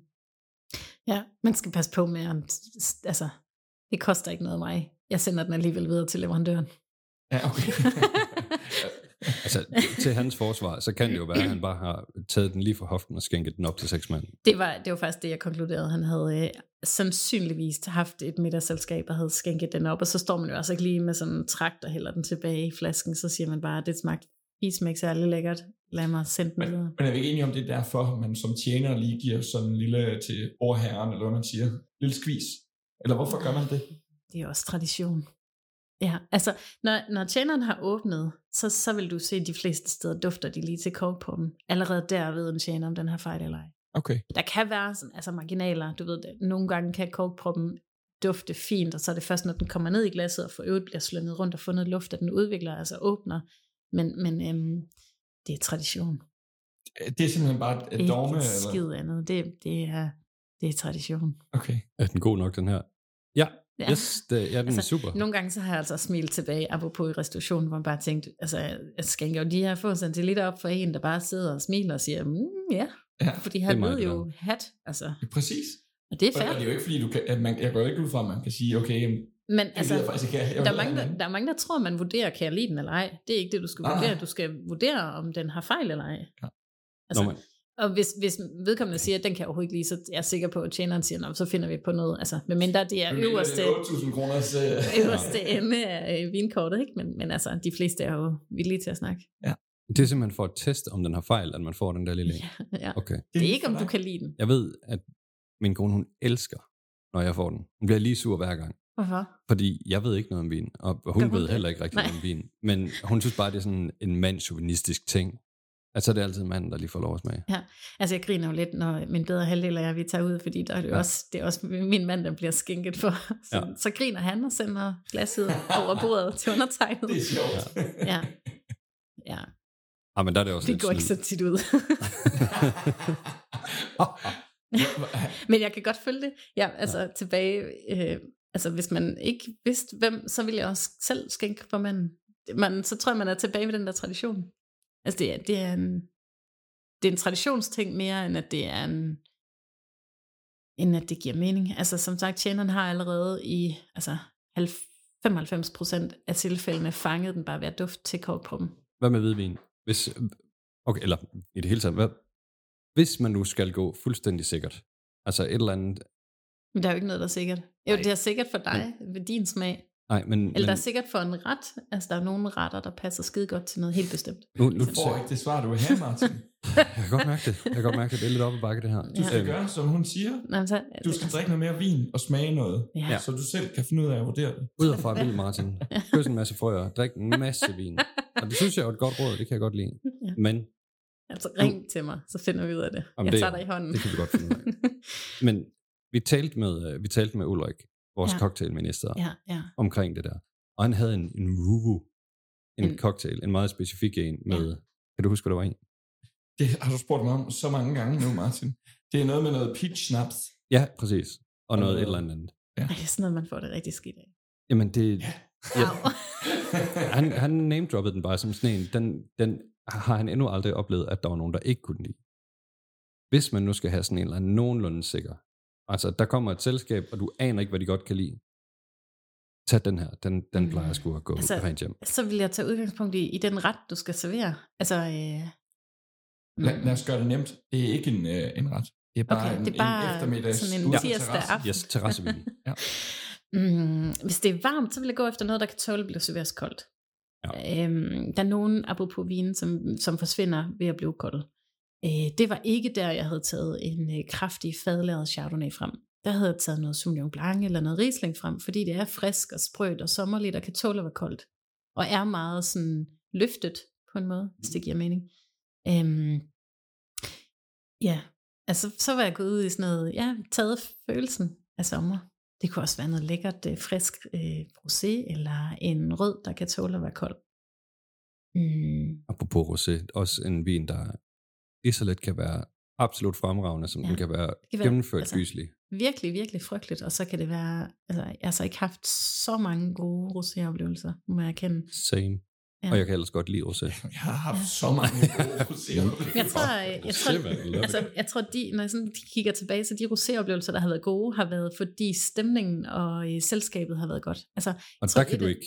ja, man skal passe på med, at, altså, det koster ikke noget af mig. Jeg sender den alligevel videre til leverandøren. ja, okay. <laughs> Altså, <laughs> til hans forsvar, så kan det jo være, at han bare har taget den lige fra hoften og skænket den op til seks mand. Det var, det var faktisk det, jeg konkluderede. Han havde øh, sandsynligvis haft et middagsselskab, og havde skænket den op, og så står man jo altså ikke lige med sådan en trakt og hælder den tilbage i flasken, så siger man bare, at det smagte ismæk særlig lækkert. Lad mig sende Men, videre. men er vi ikke enige om, det er derfor, man som tjener lige giver sådan en lille til overherren, eller hvad man siger, lille skvis? Eller hvorfor gør man det? Det er også tradition. Ja, altså, når, når tjeneren har åbnet, så, så vil du se, at de fleste steder dufter de lige til kork på dem. Allerede der ved en tjener, om den har fejl eller ej. Okay. Der kan være sådan, altså marginaler, du ved. Nogle gange kan korkproppen dufte fint, og så er det først, når den kommer ned i glasset, og for øvrigt bliver slynget rundt og fundet luft, at den udvikler, altså åbner. Men, men øhm, det er tradition. Det er simpelthen bare et, et Ikke dogme? et Eller? skid andet. Det, det, er, det er tradition. Okay. Er den god nok, den her? Ja, Ja. Yes, det, ja, den altså, er super. Nogle gange så har jeg altså smilet tilbage, apropos i restaurationen, hvor man bare tænkte, altså, jeg skal jo de her få centiliter op for en, der bare sidder og smiler og siger, mm, ja, Ja, fordi han ved jo hat, altså, præcis. og det er Og, og fair. det er jo ikke fordi, du kan, at man, jeg går ikke ud fra, at man kan sige, okay, Men altså, jeg faktisk ikke. Jeg der er, mange, der, der er mange, der tror, man vurderer, kan jeg lide den eller ej. Det er ikke det, du skal Nej, vurdere. nej. Du skal vurdere, om den har fejl eller ej. Ja. Altså, Nå, og hvis, hvis vedkommende siger, at den kan jeg overhovedet ikke lide, så er jeg sikker på, at tjeneren siger, "Nå, så finder vi på noget. Altså, medmindre det er øverste, Det er 8.000 kroners... Øh, <laughs> øverste ende af øh, vinkortet, ikke? Men, men altså, de fleste er jo villige til at snakke. det er simpelthen for at teste, om den har fejl, at man får den der lille en. <laughs> Ja. Okay. Det er ikke, om du kan lide den. Jeg ved, at min kone, hun elsker, når jeg får den. Hun bliver lige sur hver gang. Hvorfor? Fordi jeg ved ikke noget om vin, og hun, hun ved det? heller ikke rigtig noget Nej. om vin. Men hun synes bare, det er sådan en mandsjuvenistisk ting. Altså, det er altid manden, der lige får lov at smage. Altså, jeg griner jo lidt, når min bedre halvdel og jeg, vi tager ud, fordi der er det, Ja. også, det er også min mand, der bliver skænket for. Så, Ja. ja. så griner han og sender glasset over bordet til undertegnet. det er sjovt. Ja. Ja, Ah, men der er det også det lidt går ikke så tit ud. <laughs> <laughs> Men jeg kan godt følge det. Ja, altså ja. tilbage, øh, altså hvis man ikke vidste hvem, så ville jeg også selv skænke for manden. Man, så tror jeg, man er tilbage ved den der tradition. Altså det er, det er en, det er en traditionsting mere, end at det er en, end at det giver mening. Altså som sagt, tjeneren har allerede i altså 95% af tilfældene fanget den bare ved at dufte til korkproppen. Hvad med hvidvin? Hvis, okay, eller i det hele taget, hvad, hvis man nu skal gå fuldstændig sikkert, altså et eller andet, men der er jo ikke noget, der er sikkert. Jo, Nej. det er sikkert for dig, ved din smag. nej, men, Eller men der er sikkert for en ret. Altså, der er nogle retter, der passer skide godt til noget helt bestemt. nu, nu, Du får ikke det svar, du vil have, <laughs> Martin. jeg kan godt mærke det, jeg kan godt mærke det, det er lidt op ad bakke det her. Du skal Ja. gøre, som hun siger. Nå, men så, Du skal drikke noget mere vin og smage noget, Ja. Så du selv kan finde ud af at vurdere det. Ud og fra <laughs> vild, Martin. Køs en masse frøer, drik en masse vin. Og det synes jeg er et godt råd, det kan jeg godt lide. Ja. Men, Altså, ring til mig, så finder vi ud af det. Jamen, jeg det- tager dig i hånden. det kan vi godt finde ud af. <laughs> Men vi talte med, øh, vi talte med Ulrik, vores ja. Ja. cocktailminister, ja. ja, ja. omkring det der. Og han havde en, en Wuvu, en, En- cocktail, en meget specifik en med, ja. kan du huske, hvad der var i? Det har du spurgt mig om så mange gange nu, Martin. Det er noget med noget peach snaps. Ja, præcis. Og Og noget noget- et eller andet. Ej, det er sådan noget, man får det rigtig skidt af. Jamen det, Ja. Ja. <laughs> Han, han name-droppede den bare som sådan en, den, den har han endnu aldrig oplevet, at der var nogen, der ikke kunne lide. Hvis man nu skal have sådan en eller anden nogenlunde sikker, altså der kommer et selskab, og du aner ikke, hvad de godt kan lide, tag den her, den, den Mm. plejer sgu at gå altså, rent hjem. Så vil jeg tage udgangspunkt i, i den ret, du skal servere. Altså, øh, Lad, lad os gøre det nemt. Det er ikke en, øh, en ret. Det er bare, Okay, en, det er bare en eftermiddags sådan en tirsdag terrassen. aften. Yes, terrassevin. <laughs> Mm, hvis det er varmt, så vil jeg gå efter noget, der kan tåle at blive serveret koldt. Ja. Øhm, der er nogen, apropos vin, som, som forsvinder ved at blive kold. Øh, det var ikke der, jeg havde taget en øh, kraftig fadlaget Chardonnay frem. Der havde jeg taget noget Sauvignon Blanc eller noget Riesling frem, fordi det er frisk og sprødt og sommerligt og kan tåle at være koldt. Og er meget sådan løftet på en måde, hvis det giver mening. Øhm, ja, altså så var jeg gået ud i sådan noget, ja, taget følelsen af sommer. Det kunne også være noget lækkert, øh, frisk øh, rosé, eller en rød, der kan tåle at være kold. Mm, Apropos rosé, også en vin, der lige så let kan være absolut fremragende, som ja. Ja. den kan være kan være, gennemført altså- gyselig. virkelig, virkelig frygteligt, og så kan det være, altså jeg har altså ikke haft så mange gode rosé-oplevelser, må jeg erkende. Same. Ja. Og jeg kan ellers godt lide rosé. <laughs> Jeg har haft så mange gode. Men jeg tror, jeg, Rosé, tror, altså, jeg tror de, når jeg sådan kigger tilbage, så de roséoplevelser, der har været gode, har været fordi stemningen og øh, selskabet har været godt. Altså, Og tror, der kan et du ikke,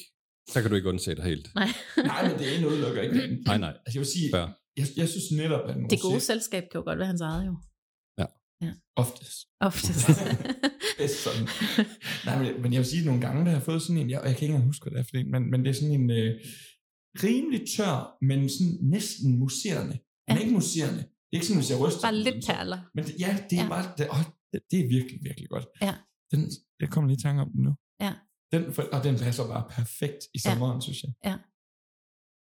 der kan du ikke undse dig helt. nej, Nej, men det ene udelukker ikke <laughs> det. Nej, nej. Altså jeg vil sige, Fair. Jeg, jeg synes netop, at en det rosé gode selskab kan jo godt være hans eget jo, oftest oftest. <laughs> bedst sådan. Nej, men, men jeg vil sige, at nogle gange, der har jeg fået sådan en, jeg, jeg kan ikke engang huske, hvad det er for en, men, men det er sådan en øh, rimelig tør, men sådan næsten muserende. Men Ja. ikke muserende. Det er ikke sådan, hvis jeg ryster. Bare lidt perler. Men det, ja, det er Ja. bare, det, åh, det, det er virkelig, virkelig godt. Ja. Den, jeg kommer lige i tanke om den nu. Ja. Den, for, og den passer bare perfekt i Ja. sommeren, synes jeg. Ja.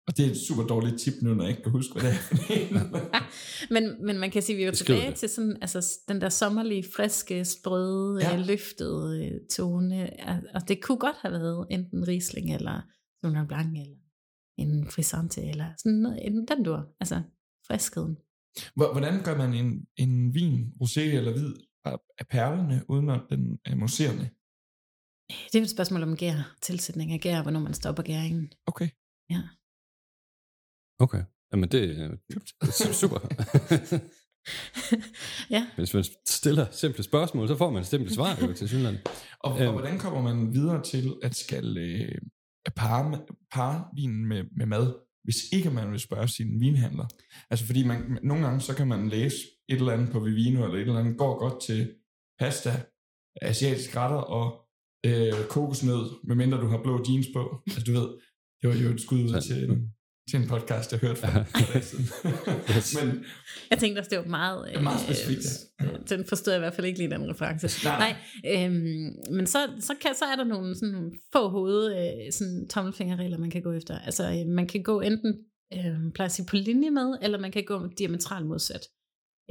Og det er et super dårligt tip nu, når jeg ikke kan huske, hvad det er. <laughs> Men, men man kan sige, at vi er jo tilbage det. til sådan, altså, den der sommerlige, friske, sprøde, Ja. ja. løftede øh, tone. Og det kunne godt have været enten Riesling, eller Sauvignon Blanc, eller en Frisante, eller sådan noget, en- den dur. Altså friskheden. Hvor- Hvordan gør man en, en vin, rosé eller hvid, af perlene, uden at den er muserende? Det er et spørgsmål om gær, tilsætning af gær, hvornår man stopper gæringen. Okay. Ja. Okay. Jamen det er super. <laughs> ja. Hvis man stiller simple spørgsmål, så får man simple svar jo til synligheden. Og, og Øhm. hvordan kommer man videre til at skal øh, parre, parre vinen med, med mad, hvis ikke man vil spørge sin vinhandler? Altså fordi man, nogle gange så kan man læse et eller andet på Vivino, eller et eller andet, går godt til pasta, asiatiske retter og øh, kokosnød, medmindre du har blå jeans på. Altså du ved, det var jo et skud ud til, til en podcast, jeg hørte siden. <laughs> Yes. Men Jeg tænkte også, det var meget... er meget specifikt, ja. øh, Den forstod jeg i hvert fald ikke lige, den reference. Nej. Nej, øhm, men så, så, kan, så er der nogle sådan nogle få hoved øh, sådan tommelfingerregler, man kan gå efter. Altså, øh, man kan gå enten øh, sige, på linje med, eller man kan gå diametralt modsat.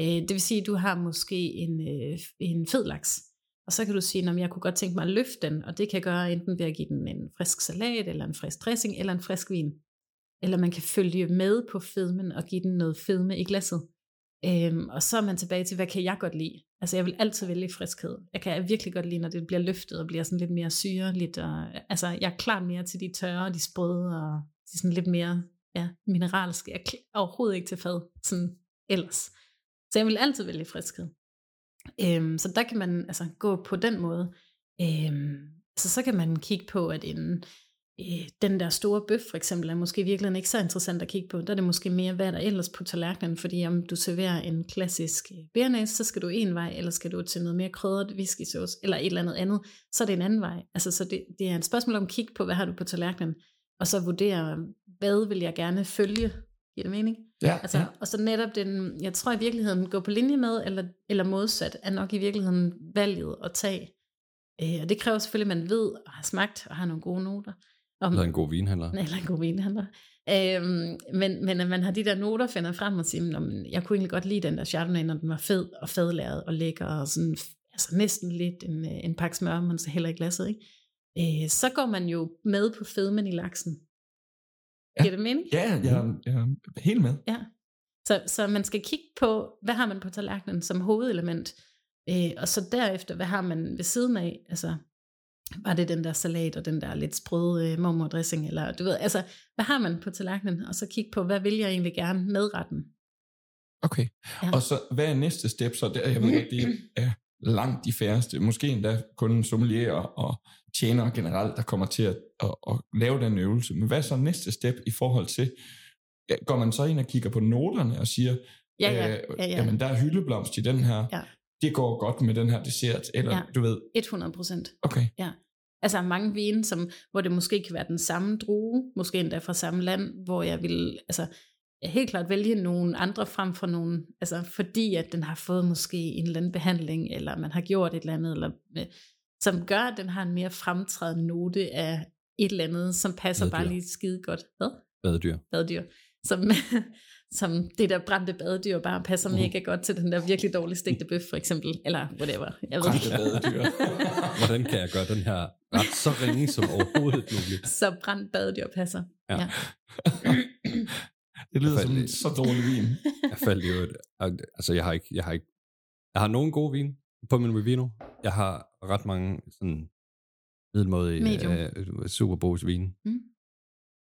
Øh, det vil sige, at du har måske en, øh, en fed laks, og så kan du sige, at jeg kunne godt tænke mig at løfte den, og det kan jeg gøre enten ved at give den en frisk salat, eller en frisk dressing, eller en frisk vin. Eller man kan følge med på fedmen og give den noget fedme i glasset. Øhm, og så er man tilbage til, hvad kan jeg godt lide? Altså jeg vil altid vælge friskhed. Jeg kan virkelig godt lide, når det bliver løftet og bliver sådan lidt mere syreligt. Og, altså jeg er klart mere til de tørre, de sprøde og de sådan lidt mere ja, mineralske. Jeg er overhovedet ikke til fad sådan ellers. Så jeg vil altid vælge friskhed. Øhm, så der kan man altså gå på den måde. Øhm, så så kan man kigge på, at en, øh, den der store bøf for eksempel, er måske virkelig ikke så interessant at kigge på. Der er det måske mere, hvad der er ellers på tallerkenen, fordi om du serverer en klassisk bernæs, så skal du en vej, eller skal du til noget mere krydret whiskysauce, eller et eller andet andet, så er det en anden vej. Altså, så det, det er et spørgsmål om at kigge på, hvad har du på tallerkenen, og så vurdere, hvad vil jeg gerne følge. Giver det mening? ja, Altså, ja. Og så netop den, jeg tror i virkeligheden, gå på linje med, eller, eller modsat, er nok i virkeligheden valget at tage. Øh, og det kræver selvfølgelig, at man ved, og har smagt, og har nogle gode noter. Om, Eller en god vinhandler. <laughs> eller en god vinhandler. Øhm, men, men at man har de der noter finder frem og siger, "Nå, men jeg kunne egentlig godt lide den der Chardonnay, når den var fed og fadlæret og lækker, og sådan, altså næsten lidt en, øh, en pakke smør, man så heller i glasset, ikke? Øh, så går man jo med på fedmen i laksen. Ja. Giver det mening? Ja, jeg, er- jeg er helt med. Ja. Så, så man skal kigge på, hvad har man på tallerkenen som hovedelement, øh, og så derefter, hvad har man ved siden af, altså, var det den der salat og den der lidt sprøde øh, mormordressing, eller du ved, altså, hvad har man på tallerkenen, og så kigge på, hvad vil jeg egentlig gerne med retten. Okay. Ja. Og så, hvad er næste step så? Der, jeg ved ikke, det er langt de færreste. Måske endda kun sommelier og tjenere generelt, der kommer til at, at, at lave den øvelse. Men hvad er så næste step i forhold til, går man så ind og kigger på noterne og siger, Ja, ja, øh, ja, ja. jamen der er hyldeblomst i den her, Ja. Det går godt med den her dessert, eller Ja. du ved, 100 procent. okay, Altså mange vine, som, hvor det måske kan være den samme drue, måske endda fra samme land, hvor jeg vil altså, helt klart vælge nogle andre frem for nogle, altså fordi at den har fået måske en eller anden behandling, eller man har gjort et eller andet, eller, øh, som gør, at den har en mere fremtrædende note af et eller andet, som passer bare Badedyr. lige skide godt. Hvad? Badedyr. Badedyr. Som, <laughs> som det der brændte badedyr bare passer Mhm. mega godt til den der virkelig dårligt stegte bøf, for eksempel. Eller whatever. Jeg ved brændte badedyr. <laughs> Hvordan kan jeg gøre den her ret så ringe som overhovedet muligt? Så brændt badedyr passer. Ja. ja. <clears throat> det lyder som Forfærdeligt. så dårlig vin. <laughs> Jeg faldt jo, altså jeg har ikke, jeg har ikke, jeg har nogle gode vin på min Rivino. Jeg har ret mange sådan middelmådige uh, Superbos vin. Mm.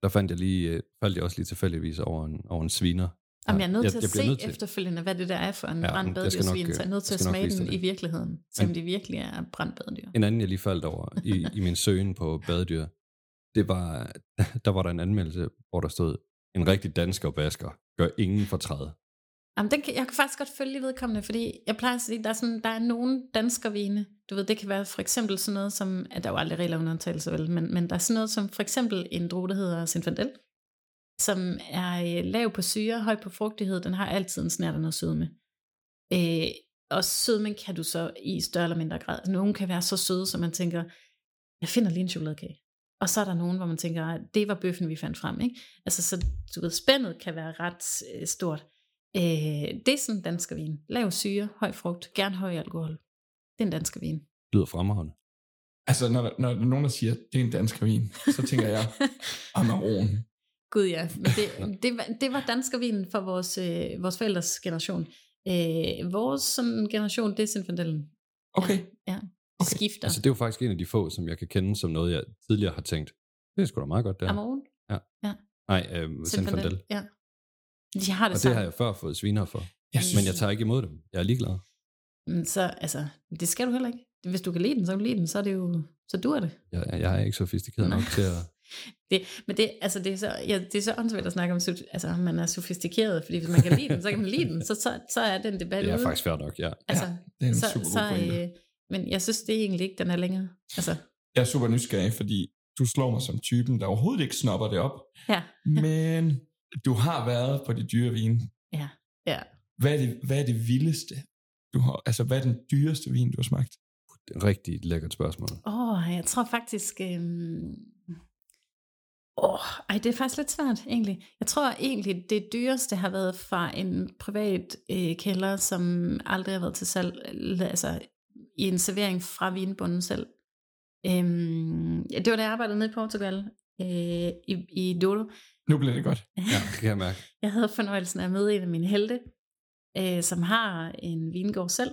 Der fandt jeg lige, uh, faldt jeg også lige tilfældigvis over en, over en sviner. Jamen, jeg er nødt til at jeg se til- efterfølgende, hvad det der er for en Ja, brændt jeg så jeg er nødt til jeg at smage den i virkeligheden, som det virkelig er brændt. En anden, jeg lige faldt over i, i min søgen på badedyr, det var, <laughs> der var der en anmeldelse, hvor der stod, en rigtig dansker basker gør ingen fortræd. Jamen, den kan, jeg kan faktisk godt følge vedkommende, fordi jeg plejer at sige, der er, sådan, der er nogle danskervine, du ved, det kan være for eksempel sådan noget som, at der er jo aldrig regler under undtagelse, vel, men, men der er sådan noget som for eksempel en drue, der hedder Zinfandel, som er øh, lav på syre, høj på frugtighed, den har altid en snært af noget sødme. Øh, og sødmen kan du så i større eller mindre grad. Nogle kan være så søde, så man tænker, jeg finder lige en chokoladekage. Og så er der nogen, hvor man tænker, "Ah, det var bøffen, vi fandt frem. Ikke? Altså, så du ved, spændet kan være ret øh, stort. Øh, det er sådan en dansker vin. Lav syre, høj frugt, gerne høj alkohol. Det er en dansker vin. Lyder fremragende. Altså, når, når er nogen, der siger, det er en dansk vin, så tænker jeg, Amarone. Gud ja, men det, det, var, det var danskervinen for vores, øh, vores forældres generation. Øh, vores sådan, generation, det er Zinfandellen. Okay, Ja. okay. skifter. Altså, det er jo faktisk en af de få, som jeg kan kende som noget, jeg tidligere har tænkt. Det er sgu da meget godt, det her. Amon? Nej, øh, Zinfandel. Ja. De har det Og det samme. har jeg før fået sviner for. Jeg Men jeg tager ikke imod dem. Jeg er ligeglad. Men så, altså, det skal du heller ikke. Hvis du kan lide den, så kan du lide den, så er det jo, så dur det. Jeg, jeg er ikke sofistikeret nok til at... det men det, altså, det er så, ja, det er så åndssvagt at snakke om, altså, man er sofistikeret, fordi hvis man kan lide den, så kan man lide den, så, så, så er den debat Det er ude. faktisk fair nok, ja. altså, Det er en så, super så, god pointe. øh, men jeg synes det er egentlig ikke, den er længere. Altså, Jeg er super nysgerrig, fordi du slår mig som typen, der overhovedet ikke snopper det op. ja, <laughs> Men du har været på de dyre vine. ja, ja. Hvad er det, hvad er det vildeste? Du har, altså, hvad er den dyreste vin, du har smagt? Det er et rigtig lækkert spørgsmål. Åh, oh, jeg tror faktisk... Øhm... Åh, ej, det er faktisk lidt svært, egentlig. Jeg tror egentlig, det dyreste har været fra en privat øh, kælder, som aldrig har været til salg, altså i en servering fra vinbunden selv. Øhm, ja, det var da jeg arbejdede nede i Portugal, øh, i, i Dodo. Nu bliver det godt. Ja, det kan jeg mærke. <laughs> Jeg havde fornøjelsen af at møde en af mine helte, øh, som har en vingård selv.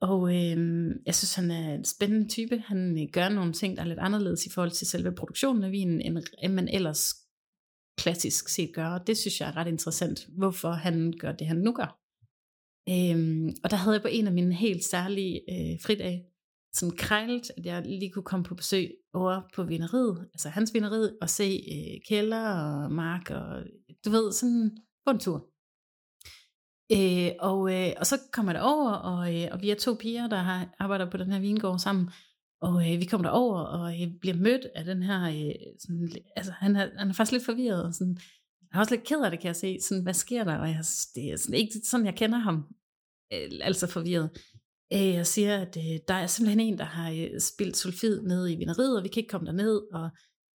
Og øh, jeg synes, han er en spændende type. Han øh, gør nogle ting, der er lidt anderledes i forhold til selve produktionen af vinen, end, end man ellers klassisk set gør. Og det synes jeg er ret interessant, hvorfor han gør det, han nu gør. Øh, og der havde jeg på en af mine helt særlige øh, fridage, sådan krejlet, at jeg lige kunne komme på besøg over på vineriet, altså hans vineriet, og se øh, kælder og mark, og du ved, sådan på en tur. Øh, og, øh, og så kommer der over, og, øh, og vi er to piger, der har, arbejder på den her vingård sammen, og øh, vi kommer derover og øh, bliver mødt af den her, øh, sådan, altså han er, han er faktisk lidt forvirret, og sådan, jeg er også lidt ked af det, kan jeg se, sådan, hvad sker der, og jeg, det er sådan, ikke sådan, jeg kender ham, øh, altså forvirret. Øh, jeg siger, at øh, der er simpelthen en, der har øh, spildt sulfid ned i vineriet, og vi kan ikke komme derned, og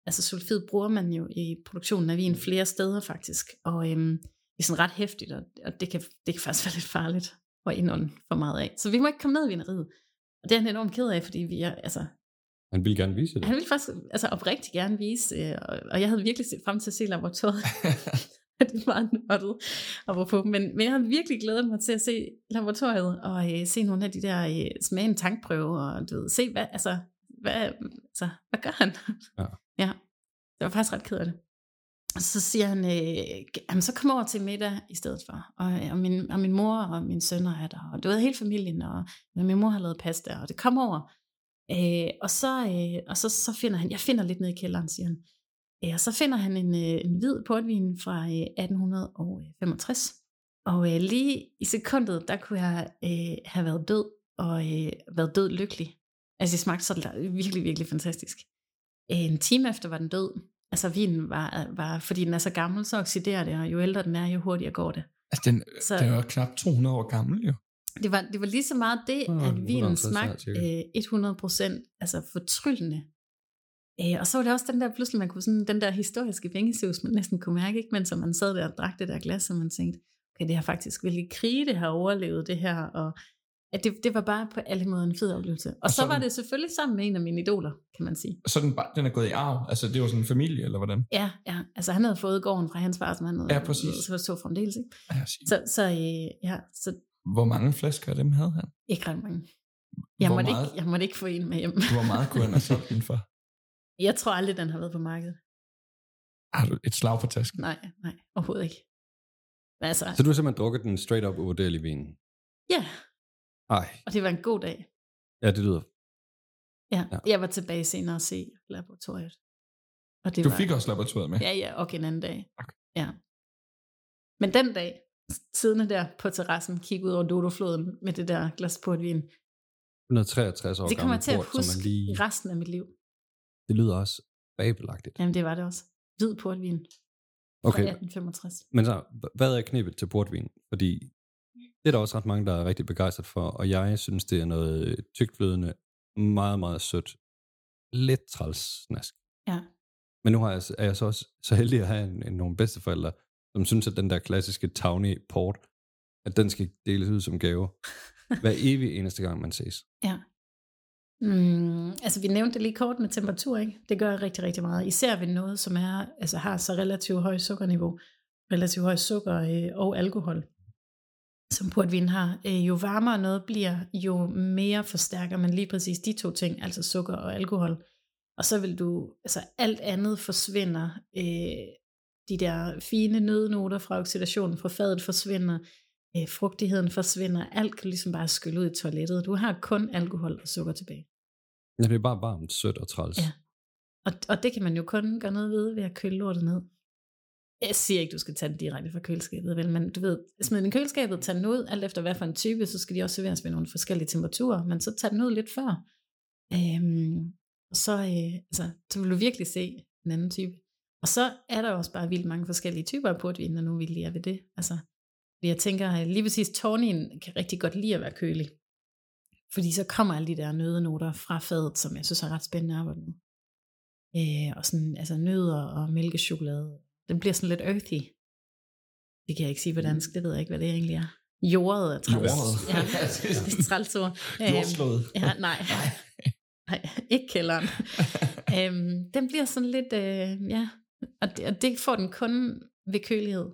altså sulfid bruger man jo i produktionen af vin flere steder faktisk, og Øh, det er sådan ret hæftigt, og, og det, kan, det kan faktisk være lidt farligt at indånde for meget af. Så vi må ikke komme ned i vineriet. Og det er han enormt ked af, fordi vi er, altså, Han vil gerne vise det. han ville faktisk altså, oprigtigt gerne vise, øh, og, og jeg havde virkelig set frem til at se laboratoriet. <laughs> <laughs> det var nørdet apropos, men, men jeg havde virkelig glædet mig til at se laboratoriet, og øh, se nogle af de der, øh, smage en tankprøve, og du ved, se, hvad, altså, hvad, altså, hvad gør han? Ja. ja. Det var faktisk ret ked af det. Så siger han, øh, jamen, så kom over til middag i stedet for. Og, øh, og, min, og min mor og min sønner er der, og du ved, hele familien, og, og min mor har lavet pasta, og det kom over. Øh, og så, øh, og så, så finder han, jeg finder lidt ned i kælderen, siger han. Øh, og så finder han en, øh, en hvid portvin fra øh, 1865. Og øh, lige i sekundet, der kunne jeg øh, have været død, og øh, været død lykkelig. Altså det smagte så virkelig, virkelig fantastisk. Øh, en time efter var den død. Altså vinen var, var, fordi den er så gammel, så oxiderer det, og jo ældre den er, jo hurtigere går det. Altså, den, Så- den er jo knap 200 år gammel, jo. Det var, det var lige så meget det, Ah, at vinen 150 her, smagte øh, 100% altså fortryllende. Øh, og så var det også den der, pludselig man kunne sådan, den der historiske vingesus, man næsten kunne mærke, ikke? mens man sad der og drak det der glas, og man tænkte, okay, det har faktisk, hvilke krige det har overlevet det her, og at det, det var bare på alle måder en fed oplevelse. Og, Og så, så- var det selvfølgelig sammen med en af mine idoler, kan man sige. Så den, den er gået i arv. Altså, det var sådan en familie, eller hvordan? Ja, ja, altså han havde fået gården fra hans far, som han havde, Ja, præcis. så så fremdeles, ikke? Ja. Så, så, øh, ja, så Hvor mange flasker af dem havde han? ikke ret mange. Jeg Hvor måtte, meget- ikke, jeg måtte ikke få en med hjem. Hvor meget kunne han have <laughs> solgt den for? Jeg tror aldrig, den har været på markedet. Har du et slag på tasken? Nej, nej, overhovedet ikke. Altså, Så du har simpelthen drukket den straight up uvurderlige vin? ja, Ej, og det var en god dag. ja, det lyder... Ja, Ja. jeg var tilbage senere og se laboratoriet. Og det Du var, fik også laboratoriet med? Ja, ja, og en anden dag. Okay. Ja. Men den dag, siddende der på terrassen, kigge ud over Dodofloden med det der glas portvin, 163 år det kommer jeg til at som huske lige... resten af mit liv. Det lyder også fabelagtigt. Jamen, det var det også. Hvid portvin fra Okay, 1865. men så, hvad er knebet til portvin? Fordi det er der også ret mange, der er rigtig begejstret for, og jeg synes, det er noget tykflydende, meget, meget sødt, lidt træls snask. Ja. Men nu har jeg, er jeg så også så heldig at have en, en, nogle bedsteforældre, som synes, at den der klassiske Tawny port, at den skal deles ud som gave. <laughs> Hver evig eneste gang, man ses. Ja. Mm, altså vi nævnte det lige kort med temperatur, ikke? Det gør rigtig, rigtig meget. Især ved noget, som er, altså har så relativt højt sukkerniveau, relativt højt sukker øh, og alkohol. Som portvin har. Øh, jo varmere noget bliver, jo mere forstærker man lige præcis de to ting, altså sukker og alkohol. Og så vil du, altså alt andet forsvinder. Øh, de der fine nødnoter fra oxidationen fra fadet forsvinder. Øh, frugtigheden forsvinder. Alt kan ligesom bare skylle ud i toilettet. Du har kun alkohol og sukker tilbage. Ja, det er bare varmt, sødt og træls. Ja. Og, og det kan man jo kun gøre noget ved ved at køle lortet ned. Jeg siger ikke, du skal tage den direkte fra køleskabet, vel, men du ved, smid den i køleskabet, tag den ud, alt efter hvad for en type, så skal de også serveres ved nogle forskellige temperaturer, men så tag den ud lidt før. Øhm, og så, øh, altså, så vil du virkelig se en anden type. Og så er der også bare vildt mange forskellige typer af portvin, når nu vi lige er ved det. Altså, jeg tænker, øh, lige præcis Tornien kan rigtig godt lide at være kølig. Fordi så kommer alle de der nødenoter fra fadet, som jeg synes er ret spændende at arbejde med. Øh, og sådan, altså nødder og mælkechokolade. Den bliver sådan lidt earthy. Det kan jeg ikke sige på dansk, det ved jeg ikke, hvad det egentlig er. Jordet er træls. Jordet. Ja, <laughs> det er træls ord. <laughs> Øhm, Jordslået. Ja, nej. Nej, <laughs> ikke kælderen. øhm, den bliver sådan lidt, øh, ja, og det, og det får den kun ved kølighed.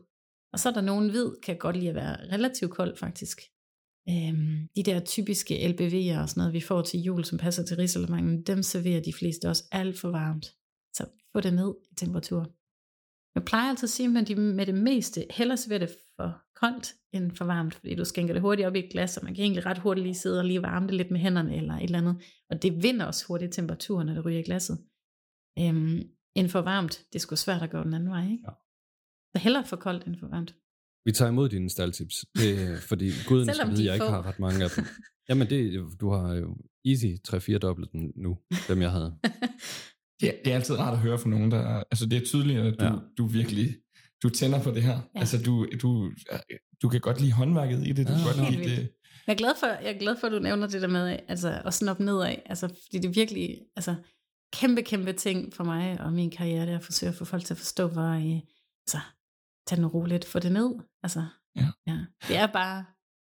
Og så er der nogen hvid, kan godt lide at være relativt kold faktisk. Øhm, de der typiske LBV'er og sådan noget, vi får til jul, som passer til risalemangen, dem serverer de fleste også alt for varmt. Så få det ned i temperatur. Jeg plejer altid at sige, at de med det meste hellere serverer det for koldt end for varmt, fordi du skænker det hurtigt op i et glas, og man kan egentlig ret hurtigt lige sidde og lige varme det lidt med hænderne eller et eller andet. Og det vinder også hurtigt temperaturen, når det ryger i glasset. Øhm, end for varmt, det er sgu svært at gå den anden vej, ikke? Ja. Så hellere for koldt end for varmt. Vi tager imod dine staldtips, det, fordi <laughs> guden Selvom skal de vide, er jeg ikke få. har ret mange af dem. <laughs> Jamen, det, du har jo easy 3-4 dobbelt dem nu, dem jeg havde. <laughs> Det, er- det er altid rart at høre fra nogen, der... Altså, det er tydeligt, at du, Ja. du virkelig... Du tænder på det her. Ja. Altså, du, du, du kan godt lide håndværket i det. Du Ja, kan godt lide vildt. det. Jeg er glad for, jeg er glad for at du nævner det der med altså, at snoppe nedad. Altså, fordi det er virkelig altså, kæmpe, kæmpe ting for mig og min karriere, det er at forsøge at få folk til at forstå, hvor øh, altså, tag den roligt, få det ned. Altså, Ja. ja. Det er bare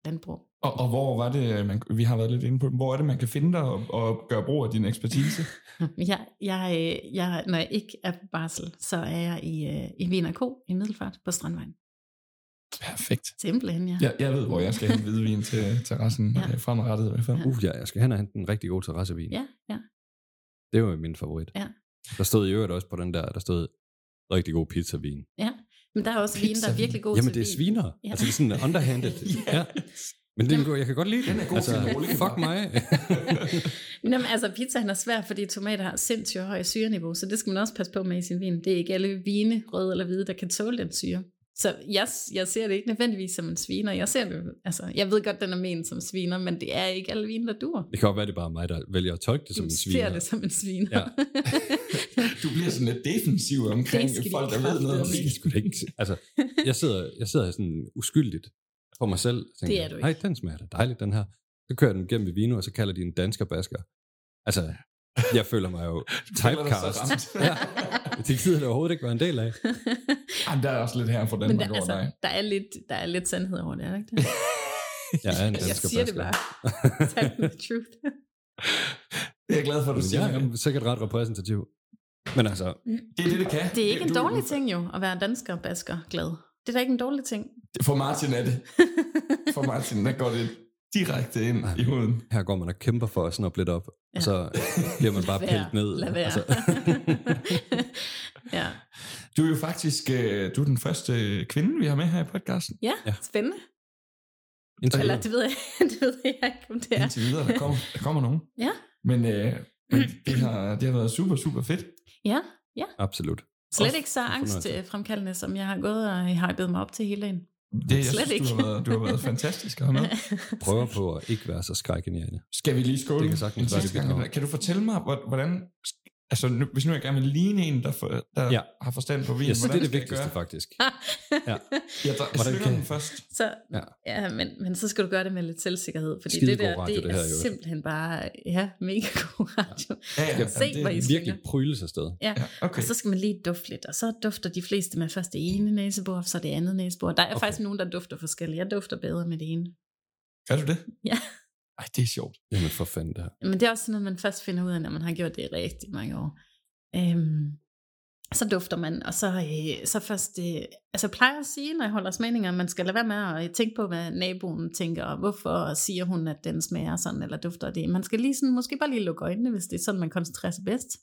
landbrug. Og, og hvor var det, man, vi har været lidt inde på hvor er det, man kan finde dig og, og gøre brug af din ekspertise? <laughs> Jeg, jeg, øh, jeg, når jeg ikke er på barsel, så er jeg i, øh, i Wien K i Middelfart på Strandvejen. Perfekt. Simpelthen, ja. Jeg, jeg ved, hvor jeg skal hente hvidvin til <laughs> terrassen Ja. ja. fremadrettet i hvert fald. Ja. Uh, ja, jeg skal hen og hente en rigtig god terrassevin. Ja, ja. Det var min favorit. Ja. Der stod i øvrigt også på den der, der stod rigtig god pizzavin. ja. Men der er også vin, der er virkelig god Jamen, til det er vin. sviner. Ja. Altså, det er sådan underhanded. <laughs> ja. Men det er en god, jeg kan godt lide Den er god til en rolig fuck mig. <laughs> Jamen, altså pizzaen er svær, fordi tomater har sindssygt højt syreniveau, så det skal man også passe på med i sin vin. Det er ikke alle vine, røde eller hvide, der kan tåle den syre. Så jeg, jeg ser det ikke nødvendigvis som en sviner. Jeg ser det, altså, jeg ved godt, den er ment som sviner, men det er ikke alle vine, der dur. Det kan godt være, det er bare mig, der vælger at tolke det som Du en ser sviner. det som en sviner. Ja. <laughs> Du bliver sådan lidt defensiv omkring folk, der ved noget om vin. Altså, jeg sidder, jeg sidder sådan uskyldigt på mig selv. Tænker, Det er du ikke. Nej, den smager da dejligt, den her. Så kører jeg den gennem vino, og så kalder de en dansker basker. Altså, jeg føler mig jo <laughs> dig typecast. ja. Det gider det overhovedet ikke være en del af. <laughs> Ej, der er også lidt her for Men Danmark der, over dig. altså, der, er lidt, der er lidt sandhed over det, er der ikke det? <laughs> Jeg er en Jeg dansker siger det basker. bare. Tell the truth. Det er jeg glad for, at du Men siger. jeg det. er sikkert ret repræsentativ. Men altså, Det er det, det kan. Det er ikke en du, dårlig ting jo, at være dansker basker glad. Det er da ikke en dårlig ting. For Martin er det. <laughs> For Martin, der går det direkte ind i huden. her går man og kæmper for at snoppe lidt op, ja. Ja. og så bliver man <laughs> bare pillet ned. Lad være. Altså, <laughs> ja. Du er jo faktisk øh, du er den første kvinde, vi har med her i podcasten. ja, Ja. spændende. indtil Eller det ved jeg, det ved jeg ikke, om det er. Indtil videre, der kommer, der kommer nogen. Ja. Men, øh, men det, har, det har været super, super fedt. Ja, Absolut. Slet ikke så angstfremkaldende, som jeg har gået og hypet mig op til hele dagen. Det, jeg Slet synes, ikke. Du, har været, du har været fantastisk at have med. <laughs> Prøver på at ikke være så skrækindjagende. Skal vi lige skåle? Det kan sagtens en være, det. Kan du fortælle mig, hvor- hvordan... Altså, nu, hvis nu jeg gerne vil ligne en, der, for, der Ja. ja. har forstand på vin, Ja, så det er hvordan det skal jeg vigtigste gøre? faktisk. <laughs> Jeg, Hvordan jeg slynger kan- den først. Så, Ja. ja, ja men, men så skal du gøre det med lidt selvsikkerhed, fordi Skidegod det der, radio, det, det er her, jo. simpelthen bare, ja, mega god radio. Ja, ja, Se, det- hvor I Virkelig pryles afsted. Ja, Ja, okay. og så skal man lige dufte lidt, og så dufter de fleste med først det ene næsebor, og så det andet næsebor. Der er okay. faktisk nogen, der dufter forskelligt. Jeg dufter bedre med det ene. Gør du det? Ja. Ej, det er sjovt. Jamen for fanden det her. Men det er også sådan noget, man først finder ud af, når man har gjort det i rigtig mange år. Øhm, så dufter man, og så, øh, så først, øh, altså jeg plejer at sige, når jeg holder smagninger, man skal lade være med at tænke på, hvad naboen tænker, og hvorfor siger hun, at den smager sådan, eller dufter det. Man skal lige sådan, måske bare lige lukke øjnene, hvis det er sådan, man koncentrerer sig bedst.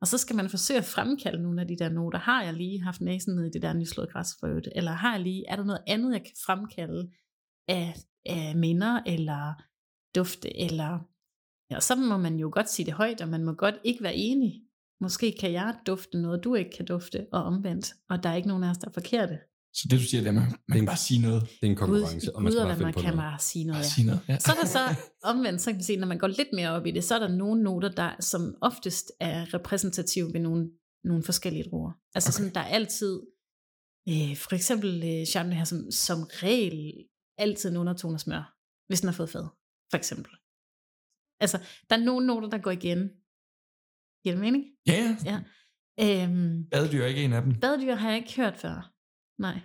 Og så skal man forsøge at fremkalde nogle af de der noter. Har jeg lige haft næsen ned i det der nyslået græsfrø? Eller har jeg lige, er der noget andet, jeg kan fremkalde af, af minder, eller dufte, eller... Ja, så må man jo godt sige det højt, og man må godt ikke være enig. Måske kan jeg dufte noget, du ikke kan dufte, og omvendt. Og der er ikke nogen af os, der er forkerte. Så det du siger, det er, at man, man kan bare sige noget. Det er en konkurrence, Gud, og man skal bare man på kan noget. bare sige noget. Ja. sige noget. Ja. Så er der så <laughs> omvendt, så kan man sige, når man går lidt mere op i det, så er der nogle noter, der som oftest er repræsentative ved nogle, nogle forskellige druer. Altså okay. sådan, der er altid, øh, for eksempel øh, Chardonnay her som, som regel altid en undertone af smør, hvis den har fået fad, for eksempel. Altså, der er nogle noter, der går igen. Giver det mening? Ja, ja. Ja. Øhm, Badedyr er ikke en af dem. badedyr har jeg ikke hørt før. Nej.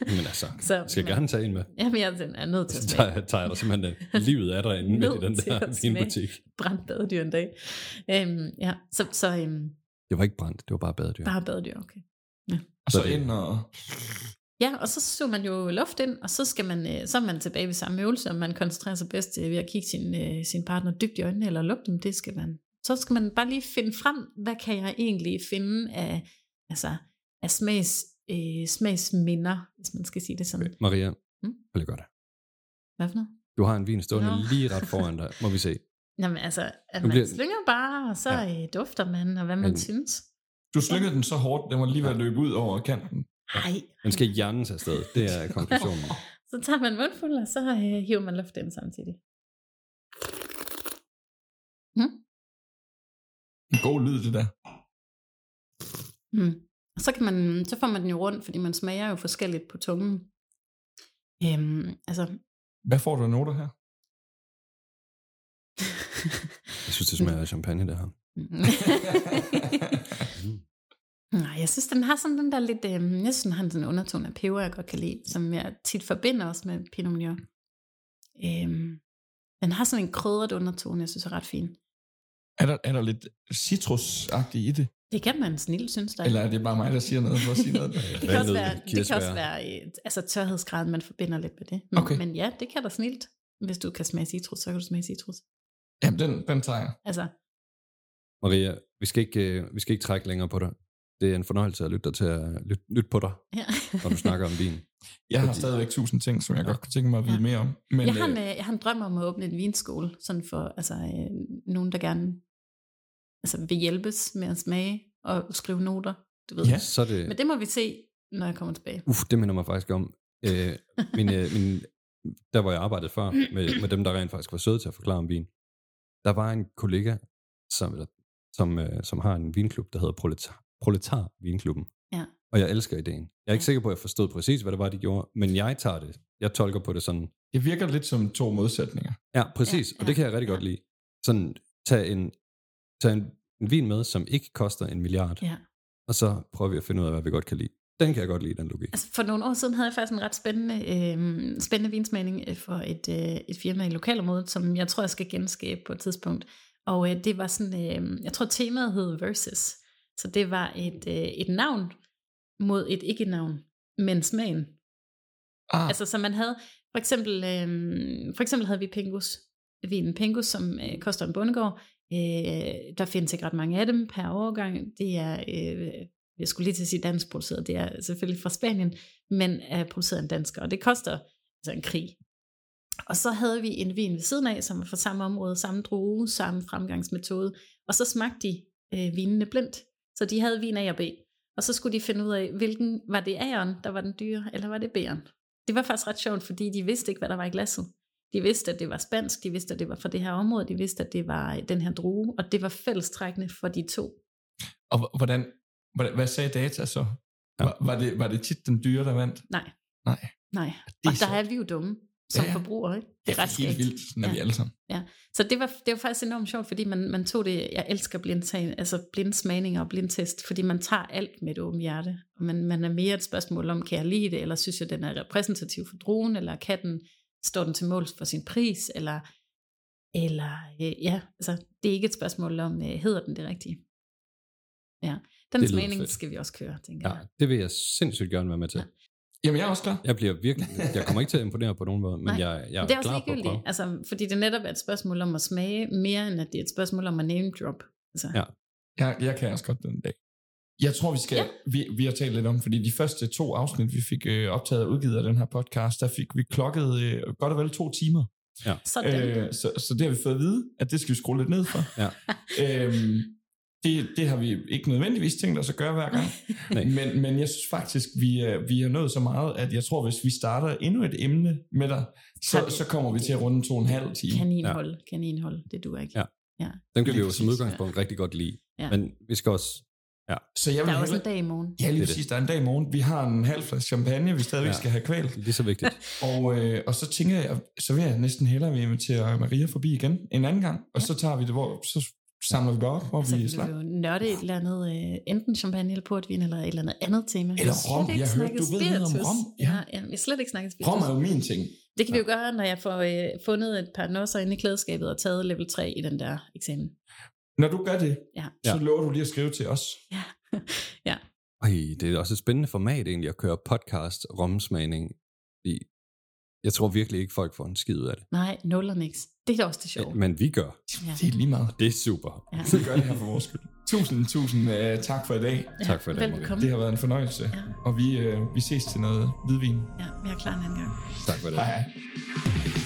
Men altså, <laughs> Så- skal jeg gerne tage en med. Jamen, jeg er nødt til at Så smage tager, tager jeg dig simpelthen øh, livet af dig inde midt i den der vinbutik. brændt badedyr en dag. Øhm, ja, så, så øhm, Det var ikke brændt, det var bare badedyr. bare badedyr, okay. Og Så så ind og... Ja, og så suger man jo luft ind, og så, skal man, øh, så er man tilbage ved samme øvelse, og man koncentrerer sig bedst øh, ved at kigge sin, øh, sin partner dybt i øjnene, eller lugte dem, det skal man. Så skal man bare lige finde frem, hvad kan jeg egentlig finde af, altså, af smags, øh, smagsminder, hvis man skal sige det sådan. Maria, Mm? prøv lige at gøre det. Hvad for noget? Du har en vin stående Nå. lige ret foran dig. Må vi se. <laughs> Jamen altså, at man bliver- slynger bare, og så Ja. ja. dufter man, og hvad man Men- synes. Du slyngede den så hårdt, den var lige ved at løbe ud over kanten. Ej, Den skal hjernen afsted. Det er konklusionen. <laughs> så tager man mundfuld, og så øh, hiver man luft ind samtidig. En god lyd, det der. Mm. Og så, kan man, så får man den jo rundt, fordi man smager jo forskelligt på tungen. Øhm, altså, Hvad får du af noter her? Jeg synes, det smager af champagne, det her. <laughs> <laughs> Nej, jeg synes, den har sådan den der lidt, øhm, jeg synes, den har sådan en undertone af peber, jeg godt kan lide, som jeg tit forbinder også med Pinot Meunier. Øhm, den har sådan en krydret undertone, jeg synes er ret fin. Er der, er der lidt citrusagtigt i det? Det kan man snilt synes, der er. Eller er det bare mig, der siger noget for at sige noget? <laughs> det kan også være, det kan også være øh, altså tørhedsgraden, man forbinder lidt med det. Men, Okay. men ja, det kan der snilt. Hvis du kan smage citrus, så kan du smage citrus. Jamen, den, den tager jeg. Altså, Maria, vi skal, ikke, øh, vi skal ikke trække længere på dig. Det er en fornøjelse at lytte, dig til at, lytte, lytte på dig, ja. når du snakker om vin. Jeg har Fordi- stadigvæk tusind ting, som jeg godt kunne tænke mig at vide Ja. mere om. Men, jeg, har en, øh, øh, jeg har en drøm om at åbne en vinskole, sådan for altså, øh, nogen, der gerne altså, vil hjælpes med at smage og skrive noter. Du ved. Ja. Så det, Men det må vi se, når jeg kommer tilbage. Uff, det minder mig faktisk om. Øh, min, øh, min, der hvor jeg arbejdede før, med, med dem, der rent faktisk var søde til at forklare om vin, der var en kollega, som, eller, som, øh, som har en vinklub, der hedder Proletar, Proletar Vinklubben. Ja. Og jeg elsker ideen. Jeg er ikke Ja. sikker på, at jeg forstod præcis, hvad det var, de gjorde, men jeg tager det. Jeg tolker på det sådan, det virker lidt som to modsætninger. ja, præcis, Ja, og det ja, kan jeg rigtig ja. godt lide. Sådan, tag en, tag en, en vin med, som ikke koster en milliard, Ja. og så prøver vi at finde ud af, hvad vi godt kan lide. Den kan jeg godt lide, den logik. Altså, for nogle år siden havde jeg faktisk en ret spændende, øh, spændende vinsmagning øh, for et, øh, et firma i lokalområdet, som jeg tror, jeg skal genskabe på et tidspunkt. Og øh, det var sådan, øh, jeg tror temaet hed Versus. Så det var et, øh, et navn mod et ikke-navn, men smagen. Ah, Altså, så man havde, for eksempel, øh, for eksempel havde vi Pingus, vinen Pingus, som øh, koster en bondegård. Øh, der findes ikke ret mange af dem per årgang. Det er, øh, jeg skulle lige til at sige dansk produceret, det er selvfølgelig fra Spanien, men er produceret af en dansker, og det koster altså en krig. Og så havde vi en vin ved siden af, som var fra samme område, samme drue, samme fremgangsmetode, og så smagte de øh, vinene blindt. Så de havde vin A og B, og så skulle de finde ud af, hvilken var det A'eren, der var den dyre, eller var det B'eren. Det var faktisk ret sjovt, fordi de vidste ikke, hvad der var i glasset. De vidste, at det var spansk, de vidste, at det var fra det her område, de vidste, at det var den her drue, og det var fællestrækkende for de to. og hvordan, hvordan, hvad sagde data så? Ja. Var, var, det, var det tit den dyre, der vandt? Nej. Nej. Nej. Det Og er der er vi jo dumme som Ja. forbrugere, ikke? Det er ret helt vildt, er Ja. vi alle sammen. Så det var, det var faktisk enormt sjovt, fordi man, man tog det, jeg elsker blindtag, altså blindsmagninger og blindtest, fordi man tager alt med et åbent hjerte. Og man, man er mere et spørgsmål om, kan jeg lide det, eller synes jeg, den er repræsentativ for druen, eller kan den, står den til mål for sin pris, eller, eller øh, ja, altså det er ikke et spørgsmål om, øh, hedder den det rigtige. Ja, den smagning skal vi også køre, tænker Ja, jeg. det vil jeg sindssygt gerne være med til. Ja. Jamen, jeg er også klar. Jeg bliver virkelig, jeg kommer ikke til at imponere på nogen måde, men Nej, jeg, jeg er, det er også klar på at altså, fordi det netop er et spørgsmål om at smage, mere end at det er et spørgsmål om at name drop. Altså, Ja. Jeg, jeg kan også godt den dag. Jeg tror, vi skal, ja. Ja. vi, vi har talt lidt om, fordi de første to afsnit, vi fik øh, optaget og udgivet af den her podcast, der fik vi klokket øh, godt og vel to timer. Sådan. Øh, så, så det har vi fået at vide, at det skal vi skrue lidt ned for. Ja. øhm, det, det har vi ikke nødvendigvis tænkt os at gøre hver gang. <laughs> Men, men jeg synes faktisk, vi, er, vi har nået så meget, at jeg tror, hvis vi starter endnu et emne med dig, så, vi- så kommer vi til at runde to og en halv time. Kaninhold, ja. kaninhold, det du ikke. Ja. ja. Dem kan vi jo som udgangspunkt rigtig godt lide. Ja. Men vi skal også... Så jeg vil Der er også en dag i morgen. Ja, lige Det er præcis. Der er en dag i morgen. Vi har en halv flaske champagne, vi stadigvæk Ja. ja. skal have kvalt. Lige så vigtigt. <laughs> Og, øh, og så tænker jeg, så vil jeg næsten hellere vil invitere Maria forbi igen en anden gang. Og så tager vi det, hvor så samler vi bare op, hvor Så vi slap. vi jo nørde et eller andet, øh, enten champagne eller portvin, eller et eller andet andet tema. Eller rom. ikke Jeg hørte, du ved noget om rom. Ja. Ja, ja, vi har slet ikke snakket spiritus. Rom er jo min ting. Det kan vi jo gøre, når jeg får øh, fundet et par nosser inde i klædeskabet og taget level 3 i den der eksamen. Når du gør det, Ja. så Ja. lover du lige at skrive til os. Ja. <laughs> ja. Ej, det er også et spændende format egentlig at køre podcast romsmagning. Fordi jeg tror virkelig ikke, folk får en skid ud af det. Nej, nul og niks. Det er da også det sjove. Men vi gør. Ja. Det er lige meget. Det er super. Ja. Vi gør det her for vores skyld. Tusind, tusind uh, tak for i dag. Tak for i dag. Velbekomme. Det har været en fornøjelse. Ja. Og vi, uh, vi ses til noget hvidvin. Ja, vi er klar en anden gang. Tak for det. Hej hej.